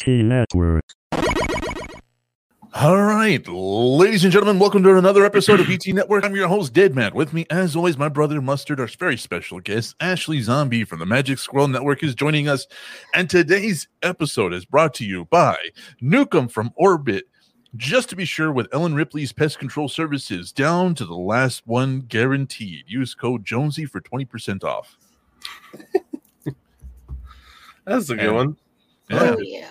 VT Network. All right, ladies and gentlemen, welcome to another episode of ET Network. I'm your host, Dead Man. With me, as always, my brother Mustard, our very special guest, Ashley Zombie from the Magic Squirrel Network, is joining us. And today's episode is brought to you by Nukem from Orbit. Just to be sure, with Ellen Ripley's Pest Control Services, down to the last one guaranteed. Use code Jonesy for 20% off. That's a good And- one. Yeah. Oh yeah.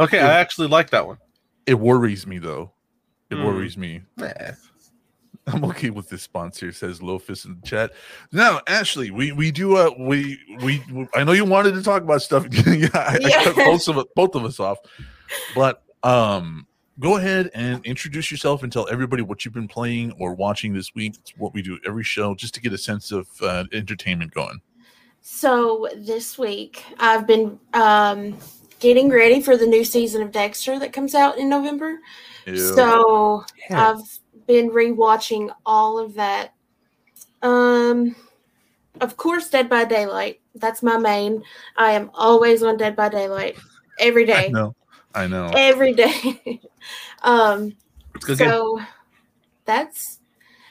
Okay, I actually like that one. It worries me, though. It Hmm. worries me. I'm okay with this sponsor, says Lofus in the chat. Now, Ashley, we we do uh we we I know you wanted to talk about stuff. yeah, I, I cut both of both of us off, but um, go ahead and introduce yourself and tell everybody what you've been playing or watching this week. It's what we do every show, just to get a sense of uh, entertainment going. So this week I've been um, getting ready for the new season of Dexter that comes out in November. Ew. So Yeah. I've been rewatching all of that. Um, of course, Dead by Daylight. That's my main. I am always on Dead by Daylight every day. I know, I know. Every day. um, It's a good game. so that's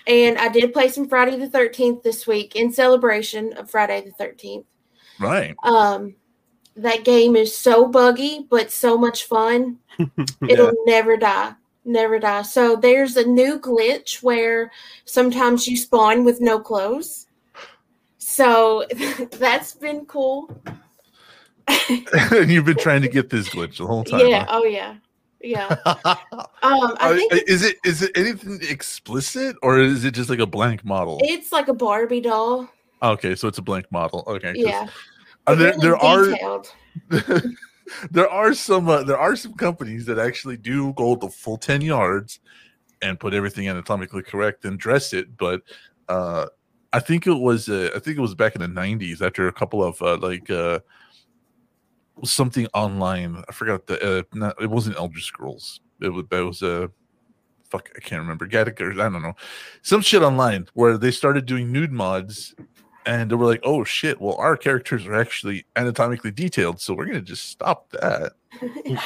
and I did play some Friday the 13th this week in celebration of Friday the 13th. Right. Um that game is so buggy but so much fun. It'll never die. Never die. So there's a new glitch where sometimes you spawn with no clothes. So that's been cool. and you've been trying to get this glitch the whole time. Yeah, oh yeah. Yeah. Um I think is it is it anything explicit or is it just like a blank model? it's like a Barbie doll. Okay, so it's a blank model. Okay. Yeah. Uh, there, Really there are there are some uh, there are some companies that actually do go the full 10 yards and put everything anatomically correct and dress it but uh i think it was uh, i think it was back in the 90s after a couple of uh, like uh something online. I forgot the uh not, it wasn't elder scrolls. It was that was uh fuck i can't remember. Gattaca, i don't know. Some shit online where they started doing nude mods and they were like, "Oh shit! Well, our characters are actually anatomically detailed, so we're gonna just stop that."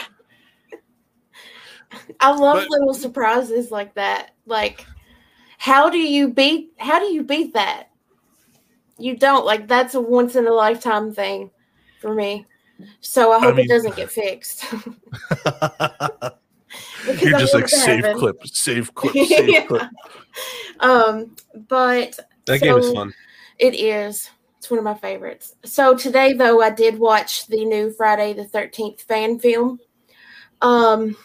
I love But- little surprises like that. Like, how do you beat? How do you beat that? You don't like that's a once in a lifetime thing for me. So I hope mean- it doesn't get fixed. You're just like save clip, save clip, save Yeah. clip. Um, but that game is fun. It is. It's one of my favorites. So today, though, I did watch the new Friday the Thirteenth fan film. Um,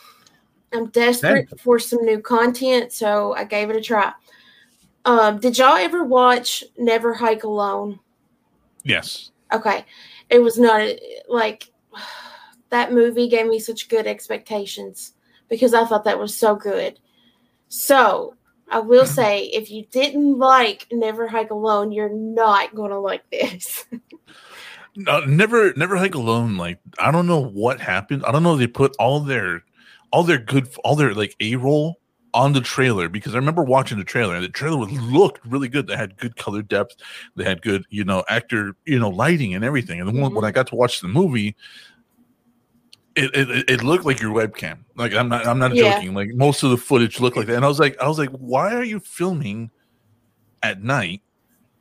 I'm desperate for some new content, so I gave it a try. Um, did y'all ever watch Never Hike Alone? Yes. Okay, it was not like that movie gave me such good expectations because I thought that was so good. So I will say, if you didn't like Never Hike Alone, you're not going to like this. No, never, never hike alone. Like I don't know what happened. I don't know. They put all their, all their good, all their like a roll on the trailer because I remember watching the trailer and the trailer was- looked really good. They had good color depth. They had good, you know, actor, you know, lighting and everything. And then when, when mm-hmm. I got to watch the movie, it, it it looked like your webcam. Like I'm not I'm not Yeah. joking. Like most of the footage looked like that. And I was like I was like, why are you filming at night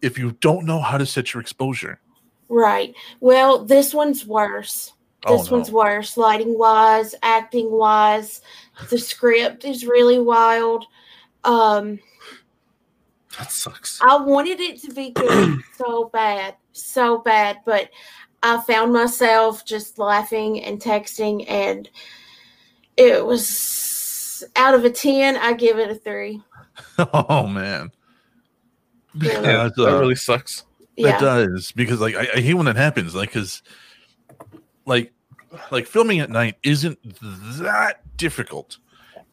if you don't know how to set your exposure? right. Well, this one's worse. Oh, This one's worse, lighting wise, acting wise. The script is really wild. Um, That sucks. I wanted it to be good so bad, so bad, but I found myself just laughing and texting, and it was out of a 10, I give it a three. Oh man. Yeah. Yeah, that uh, really sucks. That Yeah. does because like I, I hate when that happens. Like because like like filming at night isn't that difficult.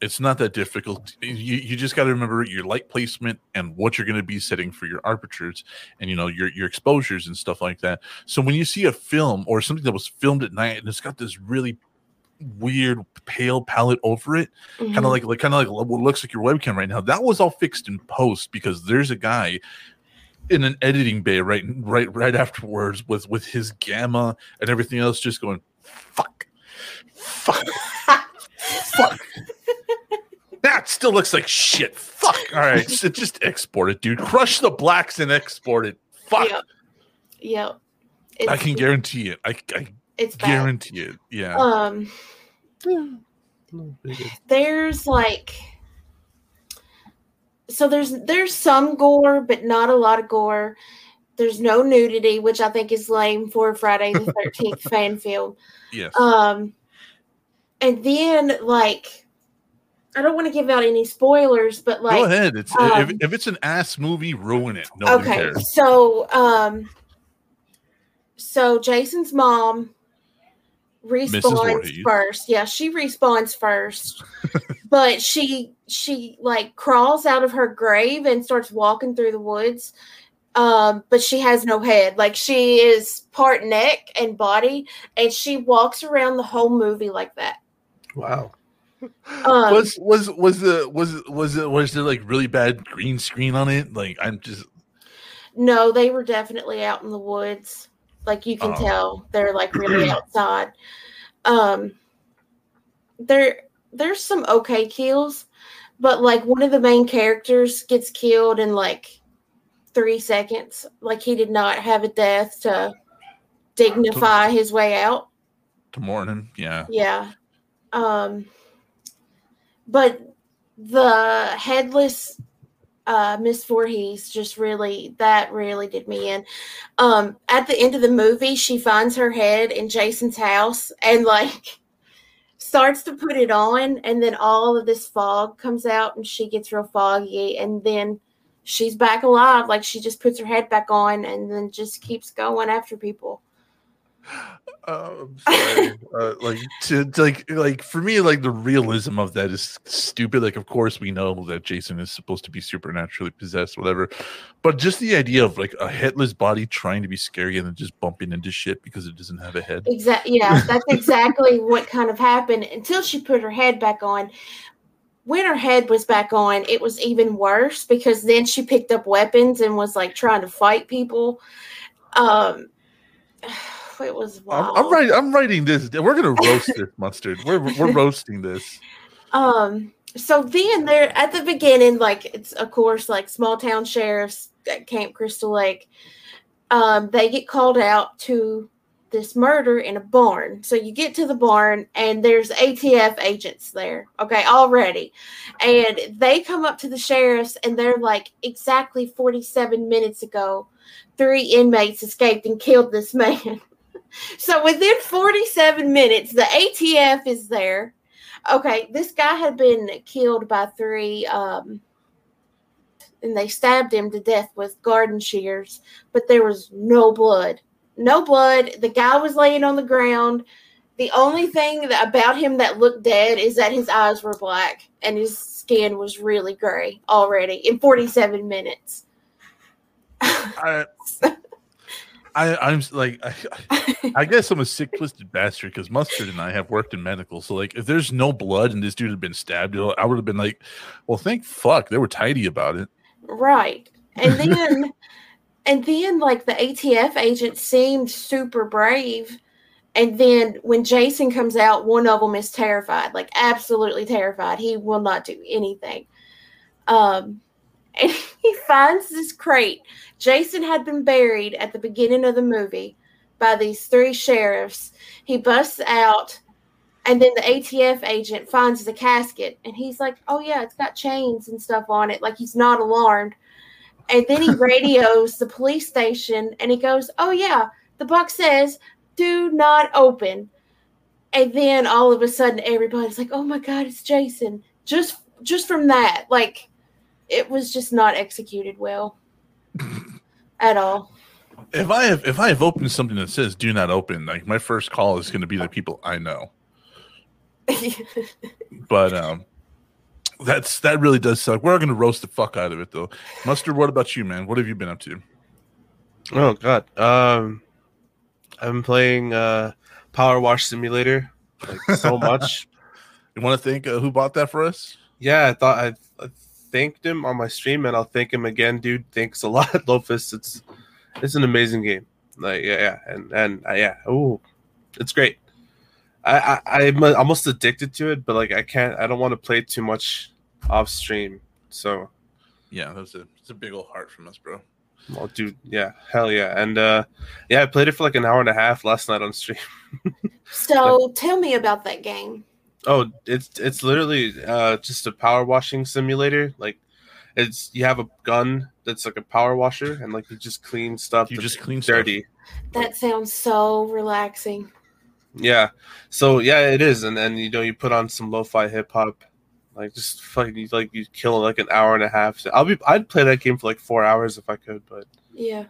It's not that difficult. You you just got to remember your light placement and what you're going to be setting for your apertures and you know your your exposures and stuff like that. So when you see a film or something that was filmed at night and it's got this really weird pale palette over it, kind Mhm. of like like kind of like what looks like your webcam right now. That was all fixed in post because there's a guy in an editing bay right right right afterwards with with his gamma and everything else just going fuck Fuck. Fuck. That still looks like shit. Fuck. All right, so just export it, dude. Crush the blacks and export it. Fuck. Yep. Yep. I can guarantee it. I, I it's bad. guarantee it. Yeah. Um, there's like so there's there's some gore but not a lot of gore there's no nudity which i think is lame for friday the 13th fan film yes. um and then like i don't want to give out any spoilers but like, Go ahead. It's um, if, if it's an ass movie, ruin it. Nobody okay cares. so um so jason's mom respawns first yeah she respawns first but she she like crawls out of her grave and starts walking through the woods um but she has no head like she is part neck and body and she walks around the whole movie like that Wow. Um, was was was the was was it was there like really bad green screen on it? Like I'm just No, they were definitely out in the woods. Like you can Oh. tell, they're like really outside. Um, there, there's some okay kills, but like one of the main characters gets killed in like three seconds. Like he did not have a death to dignify his way out. to morning. Yeah. Yeah. Um but the headless uh Miss Voorhees just really that really did me in. Um at the end of the movie she finds her head in Jason's house and like starts to put it on and then all of this fog comes out and she gets real foggy and then she's back alive like she just puts her head back on and then just keeps going after people. Sorry. uh, like to, to, like like for me like the realism of that is stupid like of course we know that jason is supposed to be supernaturally possessed whatever but just the idea of like a headless body trying to be scary and then just bumping into shit because it doesn't have a head Exactly. Yeah, that's exactly what kind of happened until she put her head back on. When her head was back on, it was even worse because then she picked up weapons and was like trying to fight people. Um, it was I'm. I'm writing i'm writing this we're gonna roast this mustard we're, we're roasting this Um, so then there at the beginning, like it's of course like small town sheriffs at Camp Crystal Lake, um, they get called out to this murder in a barn. So you get to the barn and there's ATF agents there, okay, already. And they come up to the sheriffs and they're like, exactly 47 minutes ago, three inmates escaped and killed this man. so within 47 minutes, the ATF is there. Okay this guy had been killed by three um and they stabbed him to death with garden shears but there was no blood. No blood. The guy was laying on the ground. The only thing that, about him that looked dead is that his eyes were black and his skin was really gray already in 47 minutes. I, I I'm like I, I guess I'm a sick twisted bastard because Mustard and I have worked in medical. So like, if there's no blood and this dude had been stabbed, I would have been like, well, thank fuck they were tidy about it. Right. And then and then like the ATF agent seemed super brave. And then when Jason comes out, one of them is terrified, like absolutely terrified. He will not do anything. Um and he finds this crate. Jason had been buried at the beginning of the movie by these three sheriffs. He busts out and then the ATF agent finds the casket and he's like, Oh, yeah, it's got chains and stuff on it. Like he's not alarmed. And then he radios the police station and he goes, Oh, yeah, the box says, Do not open. And then all of a sudden everybody's like, Oh my God, it's Jason. Just just from that, like it was just not executed well at all. If I have if I have opened something that says "do not open," like my first call is going to be the people I know. But um, that's that really does suck. We're going to roast the fuck out of it though. Mustard, what about you, man? What have you been up to? Oh god. Um I've been playing uh Power Wash Simulator like so much. You want to thank uh, who bought that for us? yeah, I thought I, I thanked him on my stream and I'll thank him again, dude. Thanks a lot, Lofus. It's it's an amazing game. Like yeah, yeah. and and uh, yeah, oh, it's great. I, I I'm almost addicted to it, but like I can't. I don't want to play too much off stream. So Yeah, that's a it's a big old heart from us, bro. Well, dude, yeah, hell yeah, and uh yeah, I played it for like an hour and a half last night on stream. So tell me about that game. Oh, it's it's literally uh just a power washing simulator. Like, it's you have a gun that's like a power washer, and like you just clean stuff. You just clean stuff. dirty. That sounds so relaxing. Yeah. So yeah, it is, and then you know you put on some lo-fi hip hop, like just fucking you, like you kill like an hour and a half. I'll be I'd play that game for like four hours if I could, but Yeah.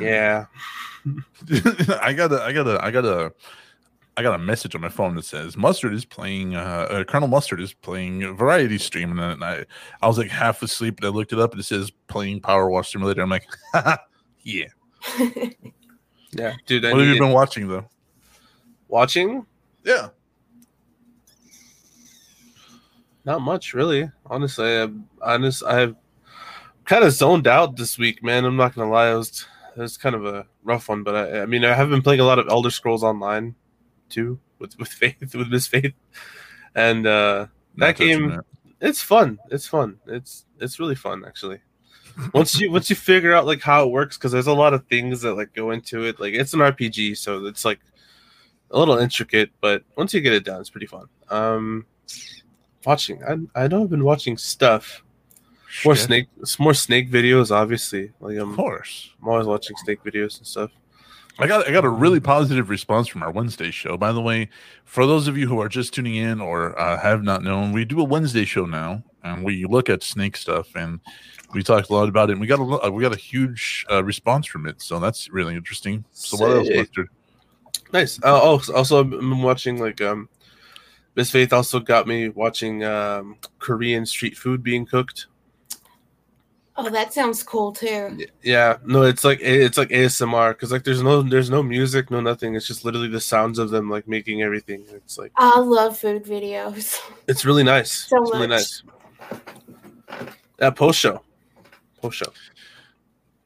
yeah. I gotta I gotta I got a I got a message on my phone that says Mustard is playing uh, uh Colonel Mustard is playing a variety stream and I I was like half asleep and I looked it up and it says playing Power Wash Simulator. I'm like, yeah. Yeah, dude. I What have you been watching though? watching? Yeah. Not much, really. Honestly, I, honest, I've kind of zoned out this week, man. I'm not gonna lie. It was, it was kind of a rough one, but I, I mean, I have been playing a lot of Elder Scrolls Online, too, with with Faith, with Miss Faith, and uh, that game, that. it's fun. It's fun. It's it's really fun, actually. once you once you figure out like how it works, because there's a lot of things that like go into it. Like it's an RPG, so it's like a little intricate, but once you get it down, it's pretty fun. Um, watching, I I know I've been watching stuff. More Shit. snake, more snake videos, obviously. Like Of I'm, course. I'm always watching snake videos and stuff. I got I got a really positive response from our Wednesday show. By the way, for those of you who are just tuning in or uh, have not known, we do a Wednesday show now, and we look at snake stuff, and we talked a lot about it. And we got a uh, we got a huge uh, response from it, so that's really interesting. So what else, Sick. Mustard? Nice. Uh, oh, also I've been watching like um, Miss Faith also got me watching um Korean street food being cooked. Oh, that sounds cool too. Yeah, no, it's like it's like ASMR because like there's no there's no music, no nothing. It's just literally the sounds of them like making everything. It's like I love food videos. it's really nice. So it's really nice. Yeah, post show, post show.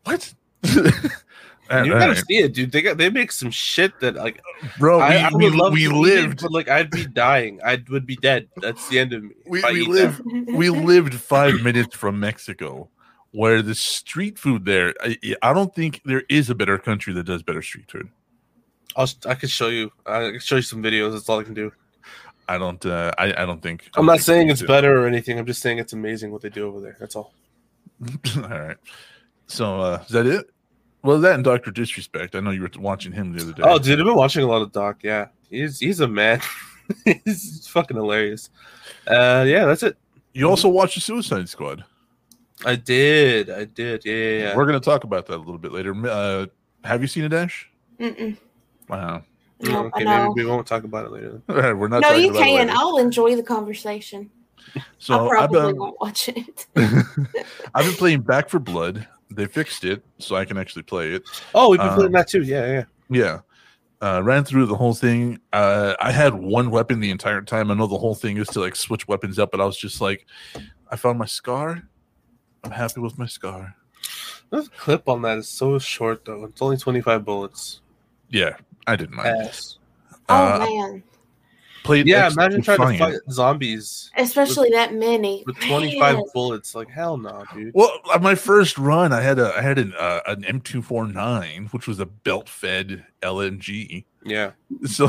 What? You All gotta right. see it, dude. They got they make some shit that like bro. I, I we would we, love we to eat it, lived but like I'd be dying. I would be dead. That's the end of me. we, we eat live that. we lived five minutes from Mexico, where the street food there. I, I don't think there is a better country that does better street food. I'll, I could show you. I can show you some videos. That's all I can do. I don't. Uh, I I don't think. I'm think saying it's better or anything. I'm just saying it's amazing what they do over there. That's all. All right. So uh, is that it? Well, that and Doctor Disrespect. I know you were watching him the other day. Oh, dude, I've been watching a lot of Doc. Yeah, he's he's a man. he's fucking hilarious. Uh, yeah, that's it. you also watched the Suicide Squad. I did. I did. Yeah, yeah. yeah. We're gonna talk about that a little bit later. Uh, have you seen a dash? Mm-mm. Wow. No, okay, I maybe we won't talk about it later. All right, we're not. No, talking you about it can. later. I'll enjoy the conversation. So I I've probably been, won't watch it. I've been playing Back 4 Blood. They fixed it, so I can actually play it. Oh, we've been Um, playing that too. Yeah, yeah. Yeah. Uh, ran through the whole thing. Uh, I had one weapon the entire time. I know the whole thing is to like switch weapons up, but I was just like, I found my scar. I'm happy with my scar. This clip on that is so short though. It's only 25 bullets. Yeah, I didn't mind. Ass. oh Uh, man, Played Yeah, X imagine trying to fight zombies especially that many. with 25 Man. bullets. Like hell no, dude. Well, on my first run, I had a I had an uh, an M249, which was a belt fed LMG. Yeah. So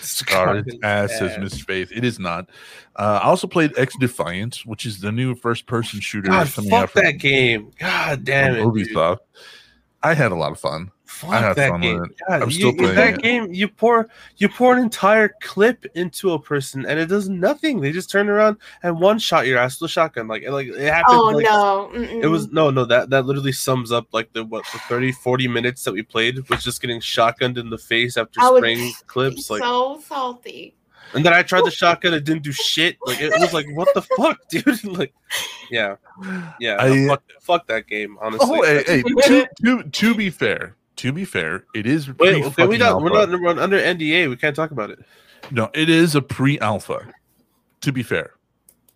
scar its Fucking ass says. Miss Faith. It is not. Uh, I also played XDefiant, which is the new first person shooter God, coming out fuck from, that game. God damn it. Ubisoft. I had a lot of fun. Fuck I had that fun game. with it. God, I'm you- still in playing that it. game. You pour you pour an entire clip into a person and it does nothing. They just turn around and one shot your ass with a shotgun. Like it, like it happened. Oh like, no, Mm-mm. It was no, no. That that literally sums up like the what the 30, 40 minutes that we played was just getting shotgunned in the face after I would spraying be clips. Like, so salty. and then I tried the shotgun. It didn't do shit. Like it was like, what the fuck, dude? like, yeah, yeah. no, I- fuck, fuck that game. Honestly. Oh, hey, hey, to, to to be fair, to be fair, it is Wait, pre okay, we not, we're not we're under NDA. We can't talk about it. No, it is a pre-alpha. To be fair,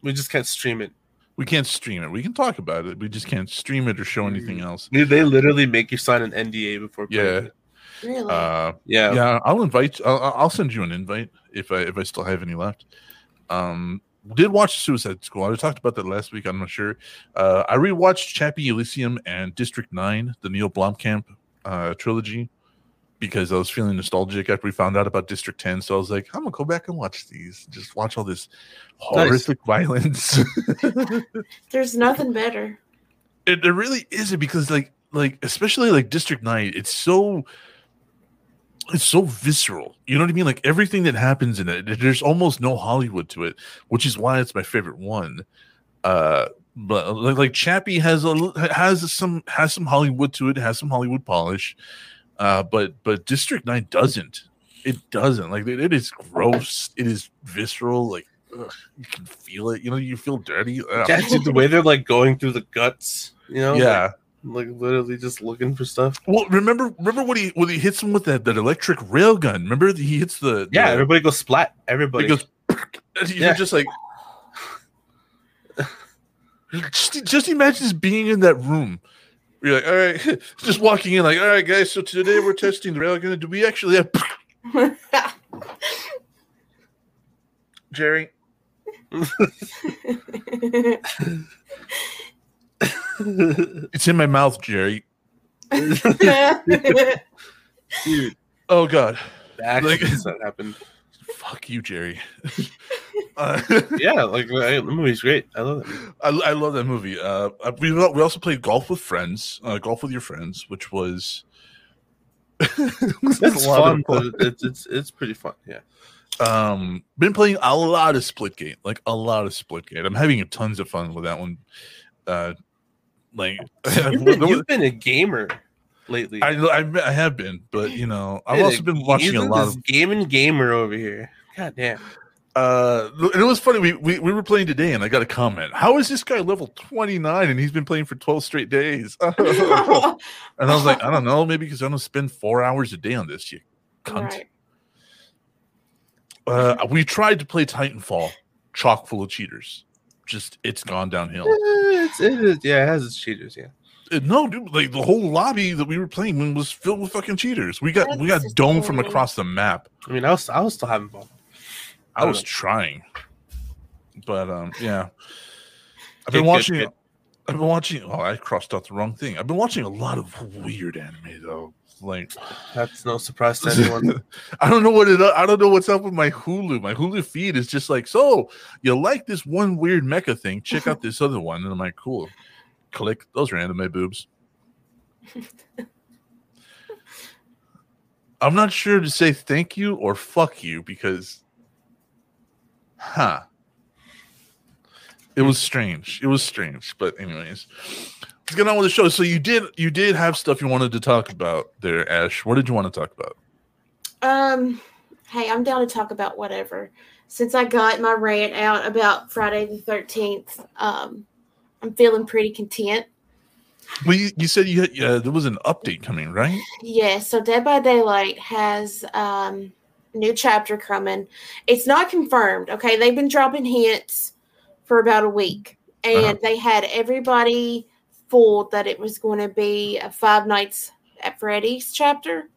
We just can't stream it. we can't stream it. We can talk about it. We just can't stream it or show anything else. Dude, they literally make you sign an NDA before. Yeah. it. Really? Uh, Yeah. yeah, I'll invite. I'll, I'll send you an invite if I if I still have any left. Um, did watch Suicide Squad. I talked about that last week. I'm not sure. Uh, I rewatched Chappie Elysium and District Nine, the Neil Blomkamp uh, trilogy, because I was feeling nostalgic after we found out about District Ten. So I was like, I'm gonna go back and watch these. Just watch all this Nice. horrific violence. There's nothing better. it, it really isn't because like like especially like district 9 it's so it's so visceral you know what i mean like everything that happens in it there's almost no hollywood to it which is why it's my favorite one uh but like, like chappie has a has some has some hollywood to it has some hollywood polish uh but but district 9 doesn't it doesn't like it, it is gross it is visceral like ugh, you can feel it you know you feel dirty dude, the way they're like going through the guts, you know? yeah Like, like literally just looking for stuff. Well, remember, remember when he when he hits him with that, that electric rail gun. Remember he hits the Yeah, the, everybody goes splat. Everybody. Goes. and You're Yeah. just like. Just, just imagine just being in that room. You're like, all right, just walking in, like, all right, guys. So today we're testing the rail gun. Do we actually have Jerry? It's in my mouth, Jerry. dude, Oh God, the actions Like- that happened. Fuck you, Jerry. uh, Yeah, like I- the movie's great. I love it. I, I love that movie. Uh, we we also played golf with friends, uh, golf with your friends, which was It's lot fun, it's it's it's pretty fun. Yeah. Um, been playing a lot of Splitgate, like a lot of Splitgate. I'm having tons of fun with that one. Uh, like You've been, you've been a gamer lately. I, I I have been, but you know, I've also been watching a lot this of. gaming gamer over here. God damn. Uh, and it was funny. We, we we were playing today, and I got a comment. How is this guy level 29 and he's been playing for 12 straight days? and I was like, I don't know, maybe because I don't spend four hours a day on this. You cunt. right. Uh, we tried to play Titanfall, chock full of cheaters. Just it's gone downhill. Eh, It's, it is, yeah, it has its cheaters. Yeah. Uh, No, dude, like the whole lobby that we were playing in was filled with fucking cheaters. We got we got That's domed from across the map. I mean, I was I was still having fun. I don't was know. trying, but um, yeah. I've been good, watching. good. I've been watching. Oh, I crossed out the wrong thing. I've been watching a lot of weird anime though. Like That's no surprise to anyone. I don't know what it. I don't know what's up with my Hulu. My Hulu feed is just like, so you like this one weird mecha thing? Check out this other one, and I'm like, cool. Click. Those are anime boobs. I'm not sure to say thank you or fuck you because, huh? It was strange. It was strange, but anyways, let's get on with the show. So you did you did have stuff you wanted to talk about there, Ash. What did you want to talk about? Um, hey, I'm down to talk about whatever. Since I got my rant out about Friday the 13th, um, I'm feeling pretty content. Well, you, you said you had, yeah, there was an update coming, right? Yeah, so Dead by Daylight has um new chapter coming. It's not confirmed, okay? They've been dropping hints for about a week, and Uh-huh. they had everybody fooled that it was going to be a Five Nights at Freddy's chapter.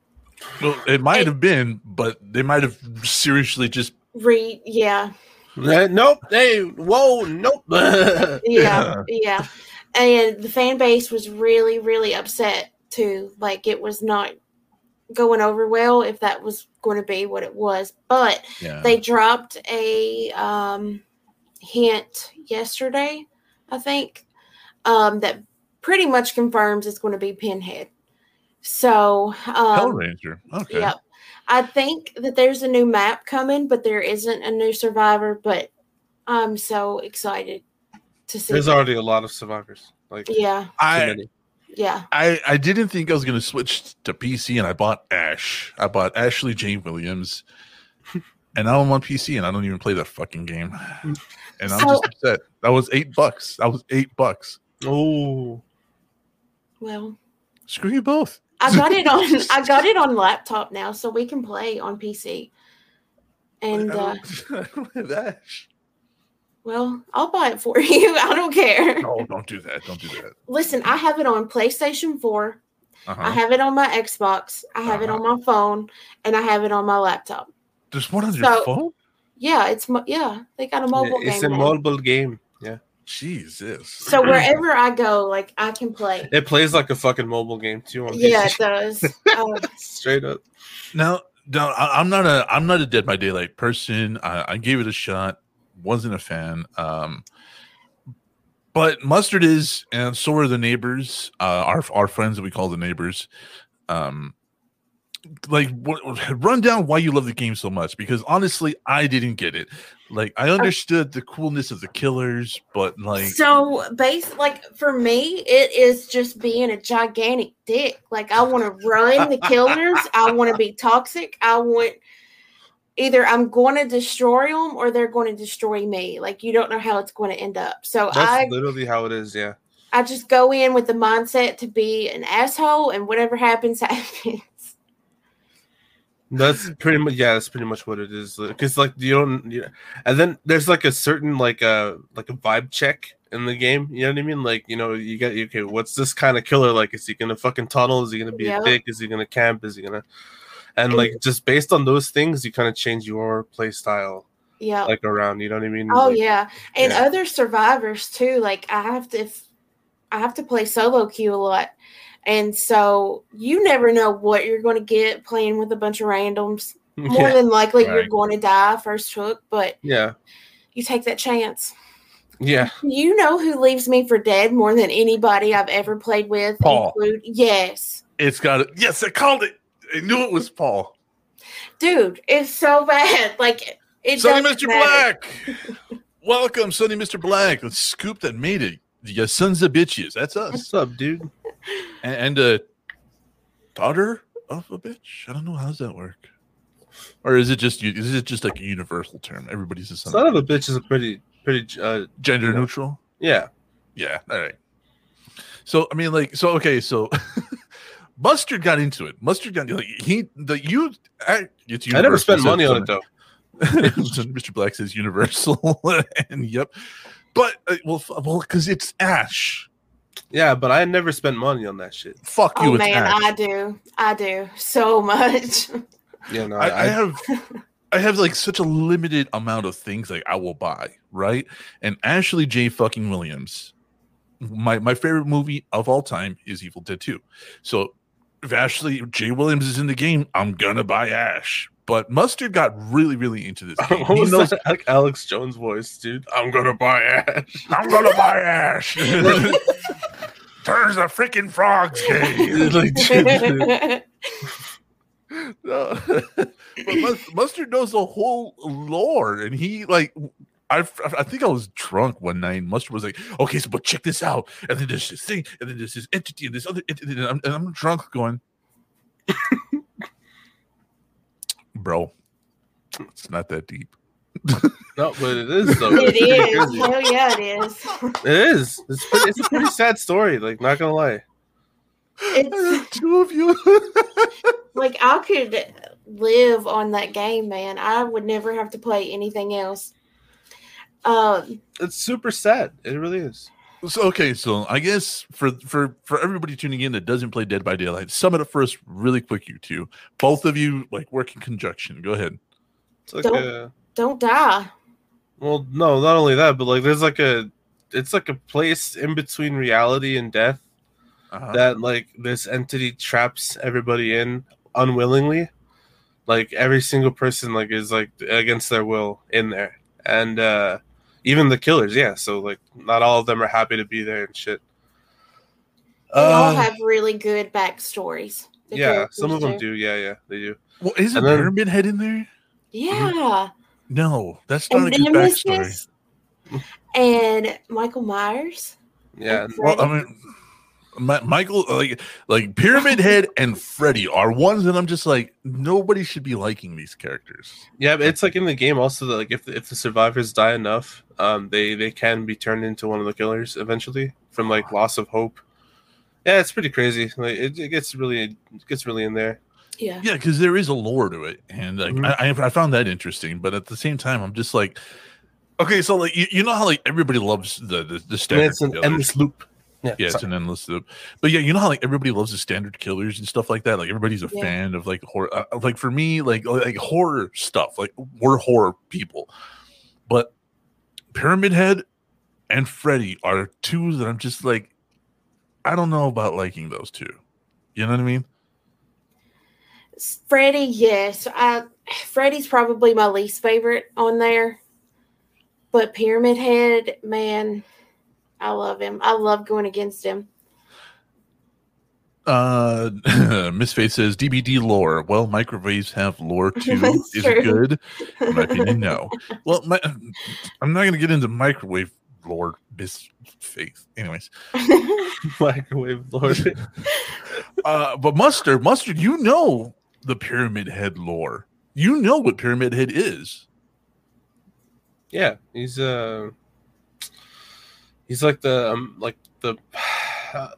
Well, it might have been, but they might have seriously just Re yeah, nope. They whoa, nope. yeah, yeah. And the fan base was really, really upset too. Like it was not going over well if that was going to be what it was. But yeah. they dropped a um, hint yesterday, I think, um, that pretty much confirms it's going to be Pinhead. So, um, Hellraiser. Okay. yep. I think that there's a new map coming, but there isn't a new survivor. But I'm so excited to see. There's that. already a lot of survivors. Like yeah, I, yeah. I I didn't think I was gonna switch to PC, and I bought Ash. I bought Ashley Jane Williams, and now I'm on PC, and I don't even play that fucking game. And I'm So- just upset. That was eight bucks. That was eight bucks. Oh, Well, Screw you both. I got it on. I got it on laptop now, so we can play on PC. And uh, don't, I don't have Ash. well, I'll buy it for you. I don't care. No, don't do that. Don't do that. Listen, I have it on PlayStation 4, Uh-huh. I have it on my Xbox, I have it Uh-huh. on my phone, and I have it on my laptop. There's one on your phone. Yeah, it's yeah, they got a mobile it's game. a now. mobile game. Yeah, Jesus. So wherever I go, like I can play. it plays like a fucking mobile game too. On Yeah, it does. Uh, straight up. Now, now I, I'm not a I'm not a Dead by Daylight person. I, I gave it a shot. Wasn't a fan. Um, but mustard is, and so are the neighbors. Uh, our our friends that we call the neighbors. Um, like what, run down why you love the game so much because honestly, I didn't get it. Like I oh. understood the coolness of the killers, but like so base like for me, it is just being a gigantic dick. Like I want to run the killers. I want to be toxic. I want either I'm going to destroy them or they're going to destroy me. Like you don't know how it's going to end up. So That's I literally how it is. Yeah. I just go in with the mindset to be an asshole, and whatever happens happens. That's pretty much yeah. That's pretty much what it is. Because like you don't, you and then there's like a certain like a like a vibe check in the game. You know what I mean? Like you know you get okay. What's this kind of killer like? Is he gonna fucking tunnel? Is he gonna be Yeah. a dick? Is he gonna camp? Is he gonna? And like just based on those things, you kind of change your play style Yeah. like around. You know what I mean? Oh Like, yeah, and yeah. other survivors too. Like I have to, if, I have to play solo queue a lot, and so you never know what you're going to get playing with a bunch of randoms. More yeah. than likely, you're going to die first hook, but yeah, you take that chance. yeah. You know who leaves me for dead more than anybody I've ever played with. Paul. Include yes, it's got it. Yes, I called it. I knew it was Paul. dude, it's so bad. Like it. Sonny Mr. matter. Black. Welcome, Sonny Mr. Black. The scoop that made it. You sons of bitches. That's us. What's up, dude? And, and uh daughter of a bitch. I don't know how does that work. Or is it just? Is it just like a universal term? Everybody's a son, Son of a bitch is a pretty pretty uh gender neutral. yeah. Yeah. All right. So I mean, like, so okay, so Mustard got into it. Mustard got like he the you. I, it's I never spent money on it though. Mr. Black says universal, and yep. But uh, well, f- well, because it's Ash. Yeah, but I never spent money on that shit. Fuck you, Oh it's man, Ash. I do. I do so much. Yeah, no, I, I I, have I have like such a limited amount of things like I will buy, right? And Ashley J. fucking Williams, my my favorite movie of all time is Evil Dead 2. So if Ashley J. Williams is in the game, I'm gonna buy Ash. But Mustard got really, really into this. Game. what was knows that like Alex Jones voice, dude? I'm gonna buy Ash. I'm gonna buy Ash. Turns the freaking frogs gay. Like, dude, No. but Mus- Mustard knows the whole lore, and he like. I, I think I was drunk one night. and Mustard was like, "Okay, so but check this out." And then there's this thing, and then there's this entity, and this other entity, and I'm, and I'm drunk, going, "Bro, it's not that deep." no, but it is though. It it's is. Hell yeah, it is. It is. It's pretty, it's a pretty sad story. Like, not gonna lie. It's Two of you. like I could live on that game, man. I would never have to play anything else. Um, It's super sad. It really is. So okay, so I guess for for for everybody tuning in that doesn't play Dead by Daylight, sum it up for us really quick. You two, both of you, like work in conjunction. Go ahead. It's like Don't- a don't die. well, no, not only that, but like there's like a it's like a place in between reality and death Uh-huh. that like this entity traps everybody in unwillingly. Like every single person like is like against their will in there. And uh even the killers, yeah. So like not all of them are happy to be there and shit. They all Uh, have really good backstories. The yeah, some of them do. Yeah, yeah, they do. well, isn't and then- Pyramid Head in there? Yeah, No, that's not and a good backstory. And Michael Myers. Yeah, and Well, I mean, my, Michael, like, like Pyramid Head and Freddy are ones that I'm just like, nobody should be liking these characters. Yeah, but it's like in the game also that like if if the survivors die enough, um, they they can be turned into one of the killers eventually from like loss of hope. Yeah, it's pretty crazy. Like it, it gets really it gets really in there. Yeah. Yeah, because there is a lore to it, and like Mhm. I, I I found that interesting. But at the same time, I'm just like, okay, so like you, you know how like everybody loves the the, the And standard it's an killers. endless loop. Yeah, Yeah, it's an endless loop. But yeah, you know how like everybody loves the standard killers and stuff like that. Like everybody's a Yeah. fan of like horror. Uh, like for me, like like horror stuff. Like we're horror people, but Pyramid Head and Freddy are two that I'm just like, I don't know about liking those two. You know what I mean? Freddy, yes. I Freddie's probably my least favorite on there. But Pyramid Head, man, I love him. I love going against him. Uh, Miss Faith says DBD lore. Well, microwaves have lore too. Is true. it good? In my opinion, no. Well, my, I'm not going to get into microwave lore, Miss Faith. Anyways, Microwave lore. uh, but mustard, mustard, you know the Pyramid Head lore. You know what Pyramid Head is. yeah, he's uh, he's like the um, like the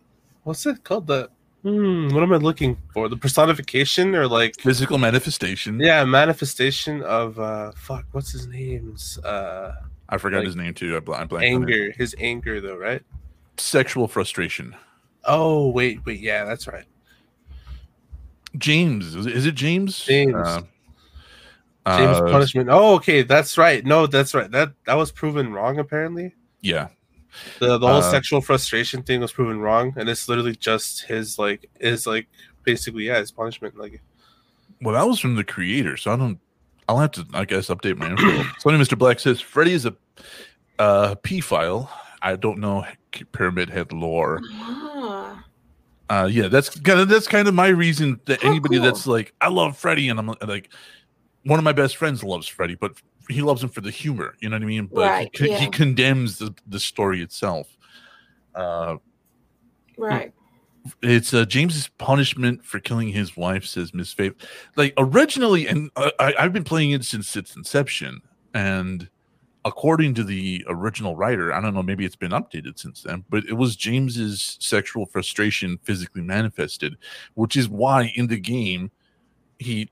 what's it called? The hmm, what am I looking for? The personification or like Physical manifestation. yeah, manifestation of uh, fuck, what's his name's uh, I forgot Like, his name too. I, bl- I blanked on anger, his anger though, right? Sexual frustration. Oh wait, wait, yeah, that's right. James. Is it James? James. Uh, James uh, punishment. Oh, okay, that's right. No, that's right. That that was proven wrong apparently. Yeah. The the whole Uh, sexual frustration thing was proven wrong, and it's literally just his like is like basically yeah his punishment. Like Well, that was from the creator, so I don't. I'll have to, I guess, update my info. so, Mr. Black says Freddy is a uh, P file. I don't know Pyramid Head lore. Ah, Uh, yeah, that's kind of that's kind of my reason that Oh, anybody cool. that's like, I love Freddy, and I'm like, one of my best friends loves Freddy, but he loves him for the humor. You know what I mean? But Right, he, con- he condemns the, the story itself. Uh, right. it's uh, James's punishment for killing his wife, says Miss Faith. Like originally, and I, I've been playing it since its inception, and according to the original writer, I don't know, maybe it's been updated since then, but it was James's sexual frustration physically manifested, which is why in the game he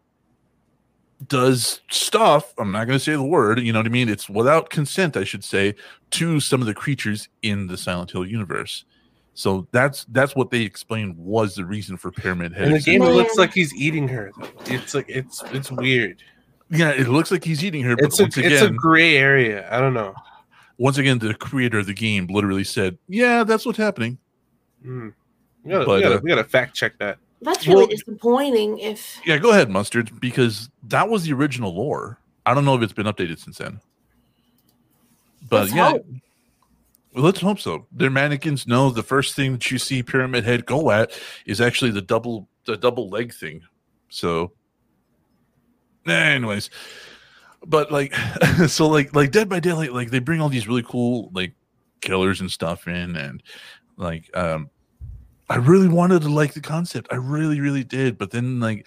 does stuff. I'm not going to say the word, you know what I mean? It's without consent, I should say, to some of the creatures in the Silent Hill universe. So that's that's what they explained was the reason for Pyramid Head. in the game, it looks like he's eating her. Though. It's like it's it's weird. yeah, it looks like he's eating her, but It's a once it's a gray area. I don't know. once again, the creator of the game literally said, "Yeah, that's what's happening." Hmm. We gotta, But, we, gotta, uh, we gotta fact check that. That's really Well- disappointing. If Yeah, go ahead, Mustard, because that was the original lore. I don't know if it's been updated since then. But Let's yeah, hope. well, let's hope so. Their mannequins know the first thing that you see Pyramid Head go at is actually the double the double leg thing. So, anyways, but like, so like like Dead by Daylight, like they bring all these really cool like killers and stuff in, and like um, I really wanted to like the concept. I really really did, but then like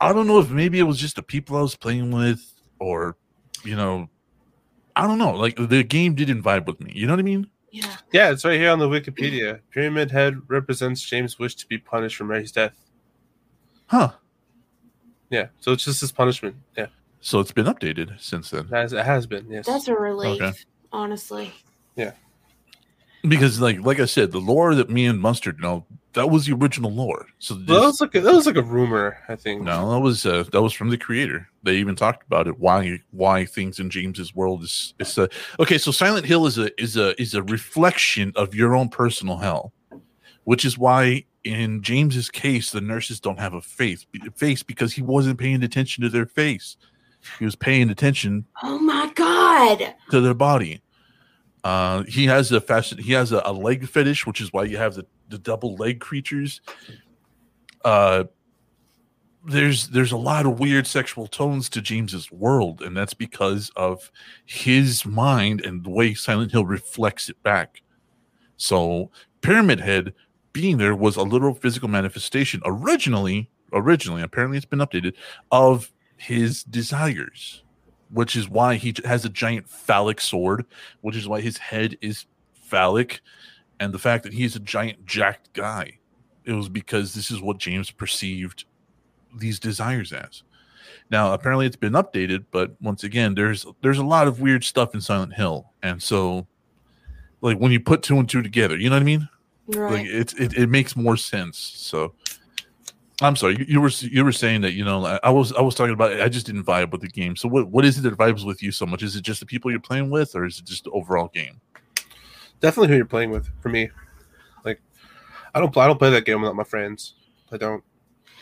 I don't know if maybe it was just the people I was playing with, or you know, I don't know. Like the game didn't vibe with me. You know what I mean? yeah, Yeah, it's right here on the Wikipedia. Pyramid Head represents James' wish to be punished for Mary's death. Huh? Yeah, so it's just his punishment. Yeah, So it's been updated since then. it has, it has been. Yes. that's a relief. Okay. Honestly, Because like like I said, the lore that me and Mustard know that was the original lore. So Well, that was like a, that was like a rumor, I think. no, that was uh, that was from the creator. They even talked about it. Why why things in James's world is is a okay. So Silent Hill is a is a is a reflection of your own personal hell, which is why in James's case the nurses don't have a face face because he wasn't paying attention to their face. He was paying attention oh my god, to their body. Uh, he has a fashion. He has a, a leg fetish, which is why you have the, the double leg creatures. Uh, there's there's a lot of weird sexual tones to James's world, and that's because of his mind and the way Silent Hill reflects it back. So Pyramid Head being there was a literal physical manifestation originally. Originally, apparently, it's been updated of his desires which is why he has a giant phallic sword, which is why his head is phallic, and the fact that he's a giant jacked guy. It was because this is what James perceived these desires as. Now, apparently, it's been updated, but once again, there's there's a lot of weird stuff in Silent Hill, and so, like when you put two and two together, you know what I mean? Right. Like it's it, it makes more sense. So I'm sorry, you, you were you were saying that you know I, I was I was talking about I just didn't vibe with the game. So what what is it that vibes with you so much? Is it just the people you're playing with, or is it just the overall game? Definitely who you're playing with. For me, like I don't play. I don't play that game without my friends. I don't.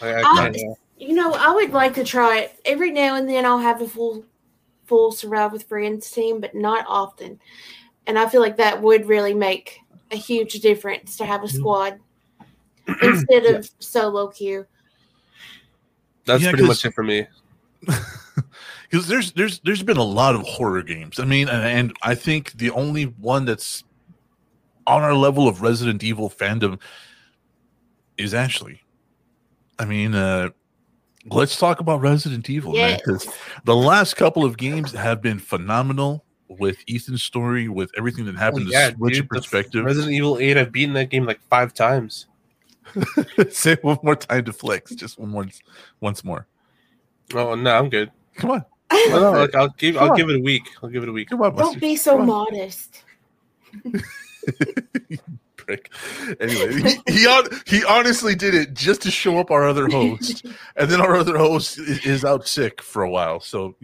I, I I- can't. You know, I would like to try it. Every now and then I'll have a full full survive with friends team, but not often. And I feel like that would really make a huge difference to have a mm-hmm. squad instead of solo queue. that's Yeah, pretty 'cause- much it for me. because there's there's there's been a lot of horror games. I mean, and, and I think the only one that's on our level of Resident Evil fandom is Ashley. I mean, uh let's talk about Resident Evil, man. Yes. 'cause the last couple of games have been phenomenal with Ethan's story, with everything that happened Oh, yeah, to switch dude, perspective. Resident Evil 8, I've beaten that game like five times. Say one more time to flex, just one once once more. Oh no, I'm good. Come on, No, no, like, I'll give Come I'll on. give it a week. I'll give it a week. come on, Don't Buster. be so Come on. modest. prick. Anyway, he he, he honestly did it just to show up our other host, and then our other host is, is out sick for a while. So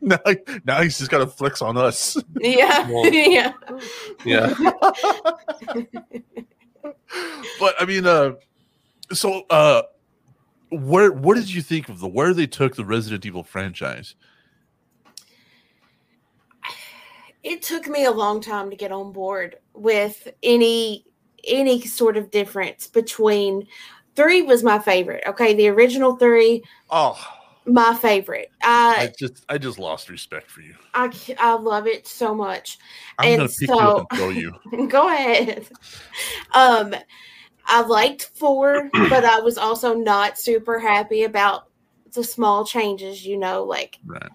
now, now he's just got to flex on us. Yeah. Well- yeah. Yeah. But I mean, uh, so uh, where what did you think of the where they took the Resident Evil franchise? It took me a long time to get on board with any any sort of difference between three was my favorite. Okay, the original three, Oh, my favorite. I I just I just lost respect for you. I I love it so much. I'm And gonna pick you up and throw you. Go ahead. Um, I liked four, but I was also not super happy about the small changes. You know, like Right.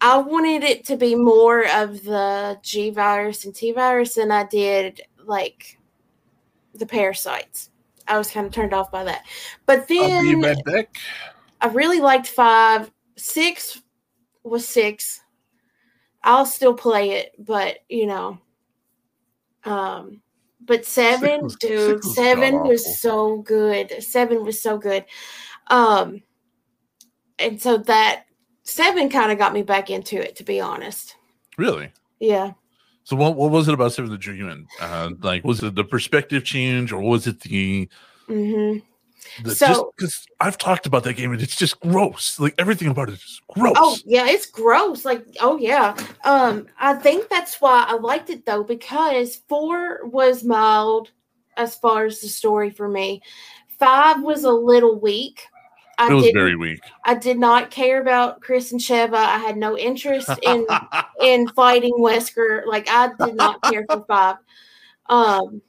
I wanted it to be more of the G virus and T virus than I did like the parasites. I was kind of turned off by that. But then. I really liked five. Six was six. I'll still play it, but you know. Um but seven, was- dude, was seven was so good. Seven was so good. Um and so that seven kind of got me back into it, to be honest. Really? Yeah. So what what was it about Seven that drew you in? Uh, like was it the perspective change or was it the hmm The, So- just because I've talked about that game and it's just gross. Like everything about it is gross. Oh yeah, it's gross. Like oh yeah. Um, I think that's why I liked it though because four was mild as far as the story for me. Five was a little weak. I it was did very weak. I did not care about Chris and Sheva. I had no interest in in fighting Wesker. Like I did not care for five. Um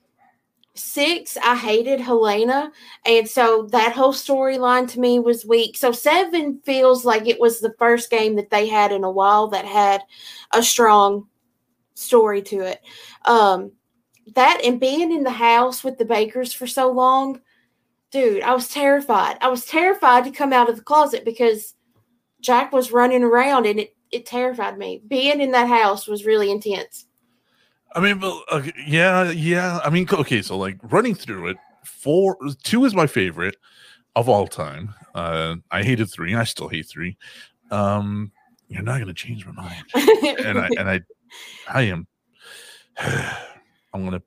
six, I hated Helena. And so that whole storyline to me was weak. So seven feels like it was the first game that they had in a while that had a strong story to it. Um that and being in the house with the bakers for so long, dude, I was terrified. I was terrified to come out of the closet because Jack was running around and it, it terrified me. Being in that house was really intense. I mean, but, okay, yeah, yeah. I mean, okay, so like running through it, four, two is my favorite of all time. Uh, I hated three, and I still hate three. Um, you're not gonna change my mind, and I and I, I am. I'm gonna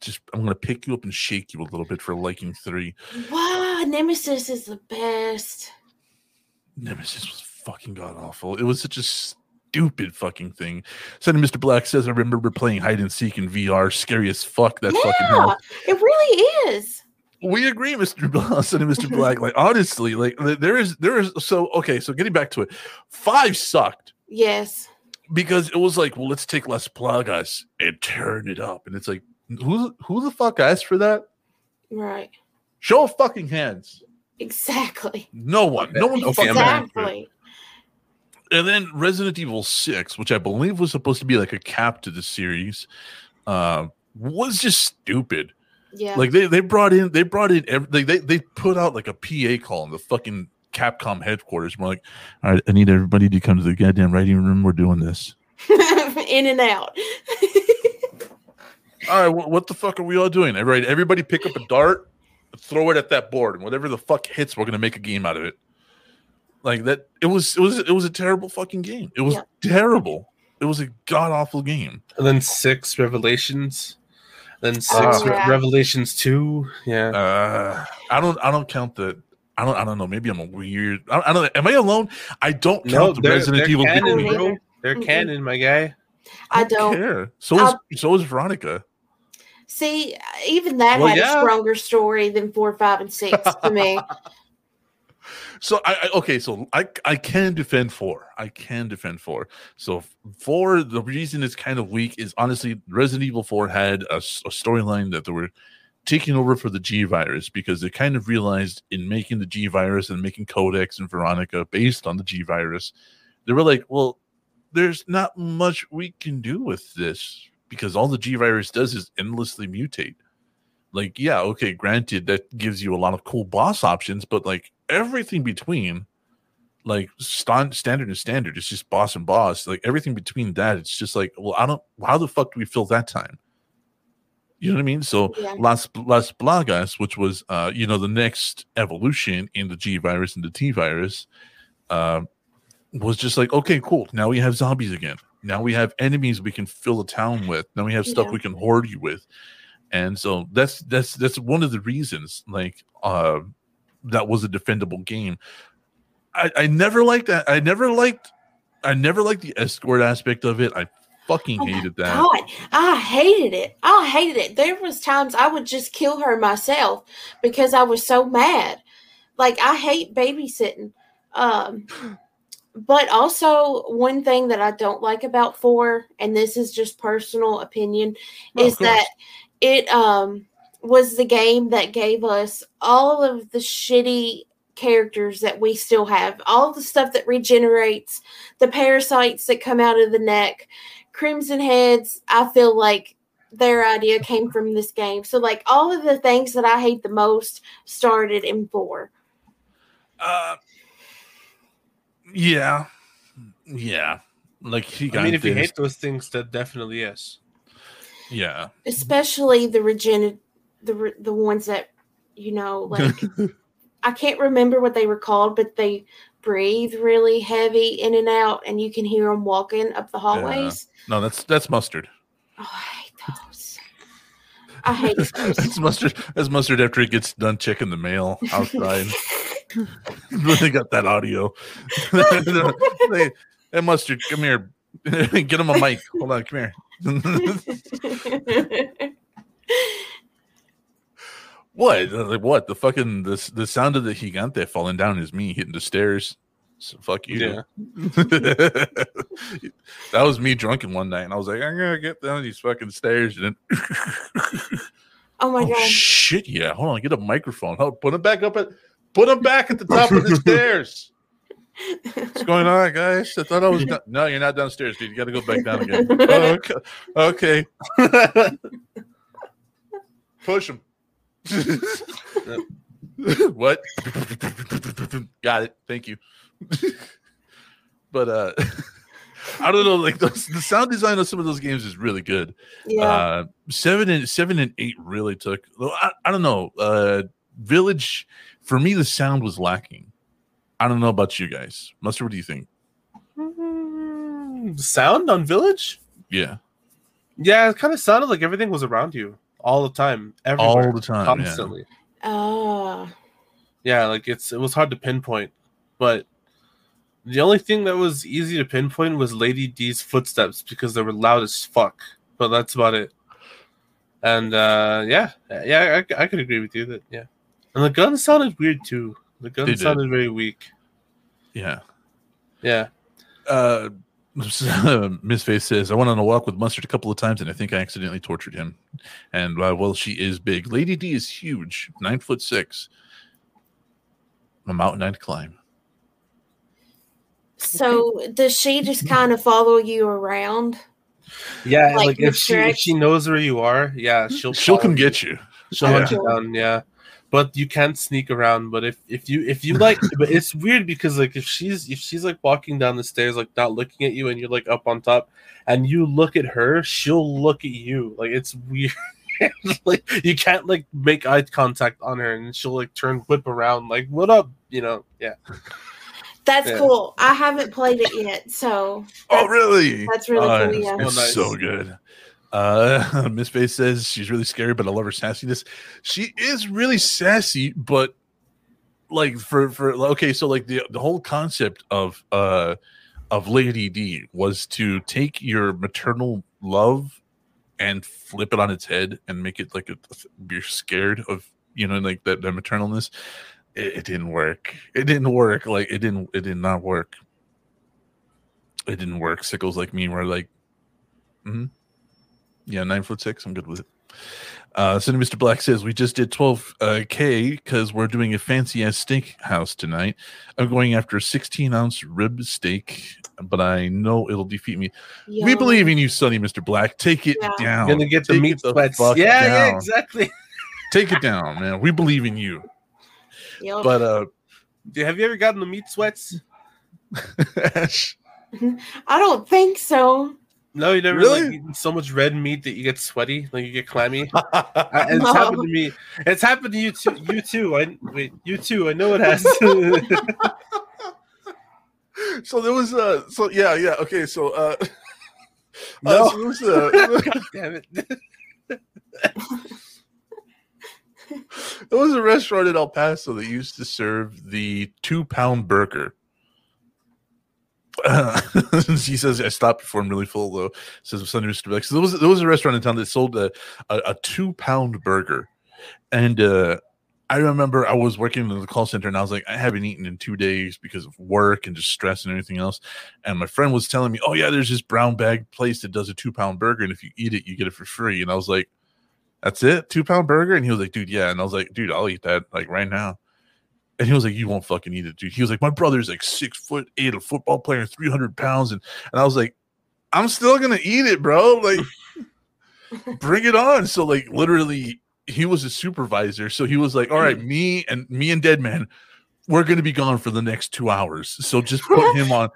just I'm gonna pick you up and shake you a little bit for liking three. wow, Nemesis is the best. Nemesis was fucking god awful. It was such a stupid fucking thing. Sonny Mr. Black says I remember playing hide and seek in VR, scary as fuck. That fucking yeah, hell. it really is. We agree, Mr. Black, Sonny Mr. Black. Like honestly, like there is there is so okay. So getting back to it, five sucked Yes. because it was like, well, let's take Las Plagas and turn it up, and it's like, who who the fuck asked for that? Right. Show of fucking hands. Exactly. No one. No one Okay, I'm asked for. Exactly. And then Resident Evil Six, which I believe was supposed to be like a cap to the series, uh, was just stupid. Yeah. Like they they brought in they brought in every, they, they they put out like a PA call in the fucking Capcom headquarters. We're like, all right, I need everybody to come to the goddamn writing room. We're doing this. in and out. all right, wh- what the fuck are we all doing? Everybody, everybody pick up a dart, throw it at that board, and whatever the fuck hits, we're gonna make a game out of it. Like that, it was it was it was a terrible fucking game. It was Yeah. terrible. It was a god awful game. And then six Revelations. Then six Oh, Re- yeah. Revelations two. Yeah. Uh, I don't I don't count the. I don't. I don't know. Maybe I'm a weird. I, I don't. know. Am I alone? I don't count no, the they're, Resident they're Evil. canon, Me bro. They're Mm-mm. canon, my guy. I don't care. So is so is Veronica. see even that Well, had yeah. a stronger story than four, five, and six to me. So I, I okay, so I I can defend four. I can defend four. So four, the reason it's kind of weak is honestly Resident Evil Four had a storyline that they were taking over for the G virus because they kind of realized in making the G virus and making Codex and Veronica based on the G virus, they were like, well, there's not much we can do with this because all the G virus does is endlessly mutate. Like, yeah, okay, granted, that gives you a lot of cool boss options, but like everything between, like stand, standard and standard, it's just boss and boss. Like everything between that, it's just like, well, I don't, how the fuck do we fill that time? You know what I mean? So Yeah. Las Las Plagas, which was uh, you know, the next evolution in the G virus and the T virus, uh, was just like, okay, cool. Now we have zombies again. Now we have enemies we can fill a town with. Now we have stuff Yeah. we can hoard you with. And so that's that's that's one of the reasons, like uh that was a defendable game. I, I never liked that. I never liked I never liked the escort aspect of it. I fucking Oh hated that. God, I hated it. I hated it. There was times I would just kill her myself because I was so mad. Like I hate babysitting. Um but also one thing that I don't like about 4 and this is just personal opinion of is that it um was the game that gave us all of the shitty characters that we still have, all the stuff that regenerates, the parasites that come out of the neck, Crimson Heads. I feel like their idea came from this game. So, like, all of the things that I hate the most started in four. Uh, yeah, yeah. Like he got I mean, if you hate those things, that definitely is. yeah, especially the regen the the ones that you know like I can't remember what they were called, but they breathe really heavy in and out, and you can hear them walking up the hallways. no, that's that's mustard. Oh, I hate those. I hate those. that's mustard. That's mustard after he gets done checking the mail outside. when they got that audio. hey, hey, mustard, come here. Get him a mic. Hold on, come here. What? Like what? The fucking the the sound of the gigante falling down is me hitting the stairs. So fuck you. Yeah. that was me drunken one night, and I was like, I'm gonna get down these fucking stairs, and then oh my oh god! shit, yeah. Hold on, get a microphone. Hold, put him back up at put him back at the top of the stairs. What's going on, guys? I thought I was down- no, you're not downstairs, dude. You got to go back down again. oh, okay, okay. Push him. what? Got it. Thank you. but uh I don't know, like those, the sound design of some of those games is really good. yeah, Uh seven and seven and eight really took I, I don't know. Uh Village for me the sound was lacking. I don't know about you guys. Mustard, what do you think? Mm, Sound on Village? Yeah. Yeah, it kind of sounded like everything was around you all the time, everywhere, All the time. yeah. constantly. oh, Yeah, like it's it was hard to pinpoint, but the only thing that was easy to pinpoint was Lady D's footsteps because they were loud as fuck. But that's about it. And uh yeah, yeah, I, I could agree with you that yeah. And the gun sounded weird too. The gun They did. sounded very weak. Yeah. Yeah. Uh Miss Face says, I went on a walk with Mustard a couple of times and I think I accidentally tortured him. And uh, well, she is big. Lady D is huge, nine foot six. A mountain I'd climb. so does she just kind of follow you around? Yeah, Like like, if she if she knows where you are, yeah, she'll She'll come you. get you. She'll Yeah. hunt you down, yeah. But you can't sneak around. But if if you if you like, but it's weird because like if she's if she's like walking down the stairs like not looking at you and you're like up on top, and you look at her, she'll look at you. Like it's weird. like you can't like make eye contact on her, and she'll like turn whip around like what up, you know? Yeah. That's Yeah. cool. I haven't played it yet, so Oh, really? that's really Oh, cool. Yeah. It's Oh, nice. so good. Uh, Miss Faye says she's really scary, but I love her sassiness. She is really sassy, but like for for okay, so like the the whole concept of uh of Lady D was to take your maternal love and flip it on its head and make it like you're scared of you know like that maternalness. It, it didn't work. It didn't work. Like it didn't. It did not work. It didn't work. Sickles like me were like, hmm yeah, nine foot six. I'm good with it. Uh, so Mr. Black says we just did 12 uh, k because we're doing a fancy ass steak house tonight. I'm going after a 16 ounce rib steak, but I know it'll defeat me. We believe in you, Sonny, Mr. Black. Take it Yeah. down. You're gonna get the Take meat it the sweats. fuck Yeah, yeah, exactly. Take it down, man. We believe in you. Yum. But uh, Have you ever gotten the meat sweats? I don't think so. No, you never Really? like so much red meat that you get sweaty, like you get clammy. Uh, it's No. happened to me. It's happened to you too. You too. I wait. You too. I know it has. so there was uh so yeah yeah okay so uh, uh No. so was, uh, God damn it. there was a restaurant in El Paso that used to serve the two pound burger. Uh, she says I stopped before I'm really full though. Says Sonny Mr. Black. So there was there was a restaurant in town that sold a, a, a two pound burger, and uh, I remember I was working in the call center and I was like I haven't eaten in two days because of work and just stress and everything else. And my friend was telling me, oh yeah, there's this brown bag place that does a two pound burger, and if you eat it, you get it for free. And I was like, that's it, two pound burger. And he was like, dude, yeah. And I was like, dude, I'll eat that like right now. And he was like, "You won't fucking eat it, dude." He was like, "My brother's like six foot eight, a football player, three hundred pounds," and and I was like, "I'm still gonna eat it, bro. Like, bring it on." So like, literally, he was a supervisor, so he was like, "All right, me and me and Dead Man, we're gonna be gone for the next two hours. So just put him on."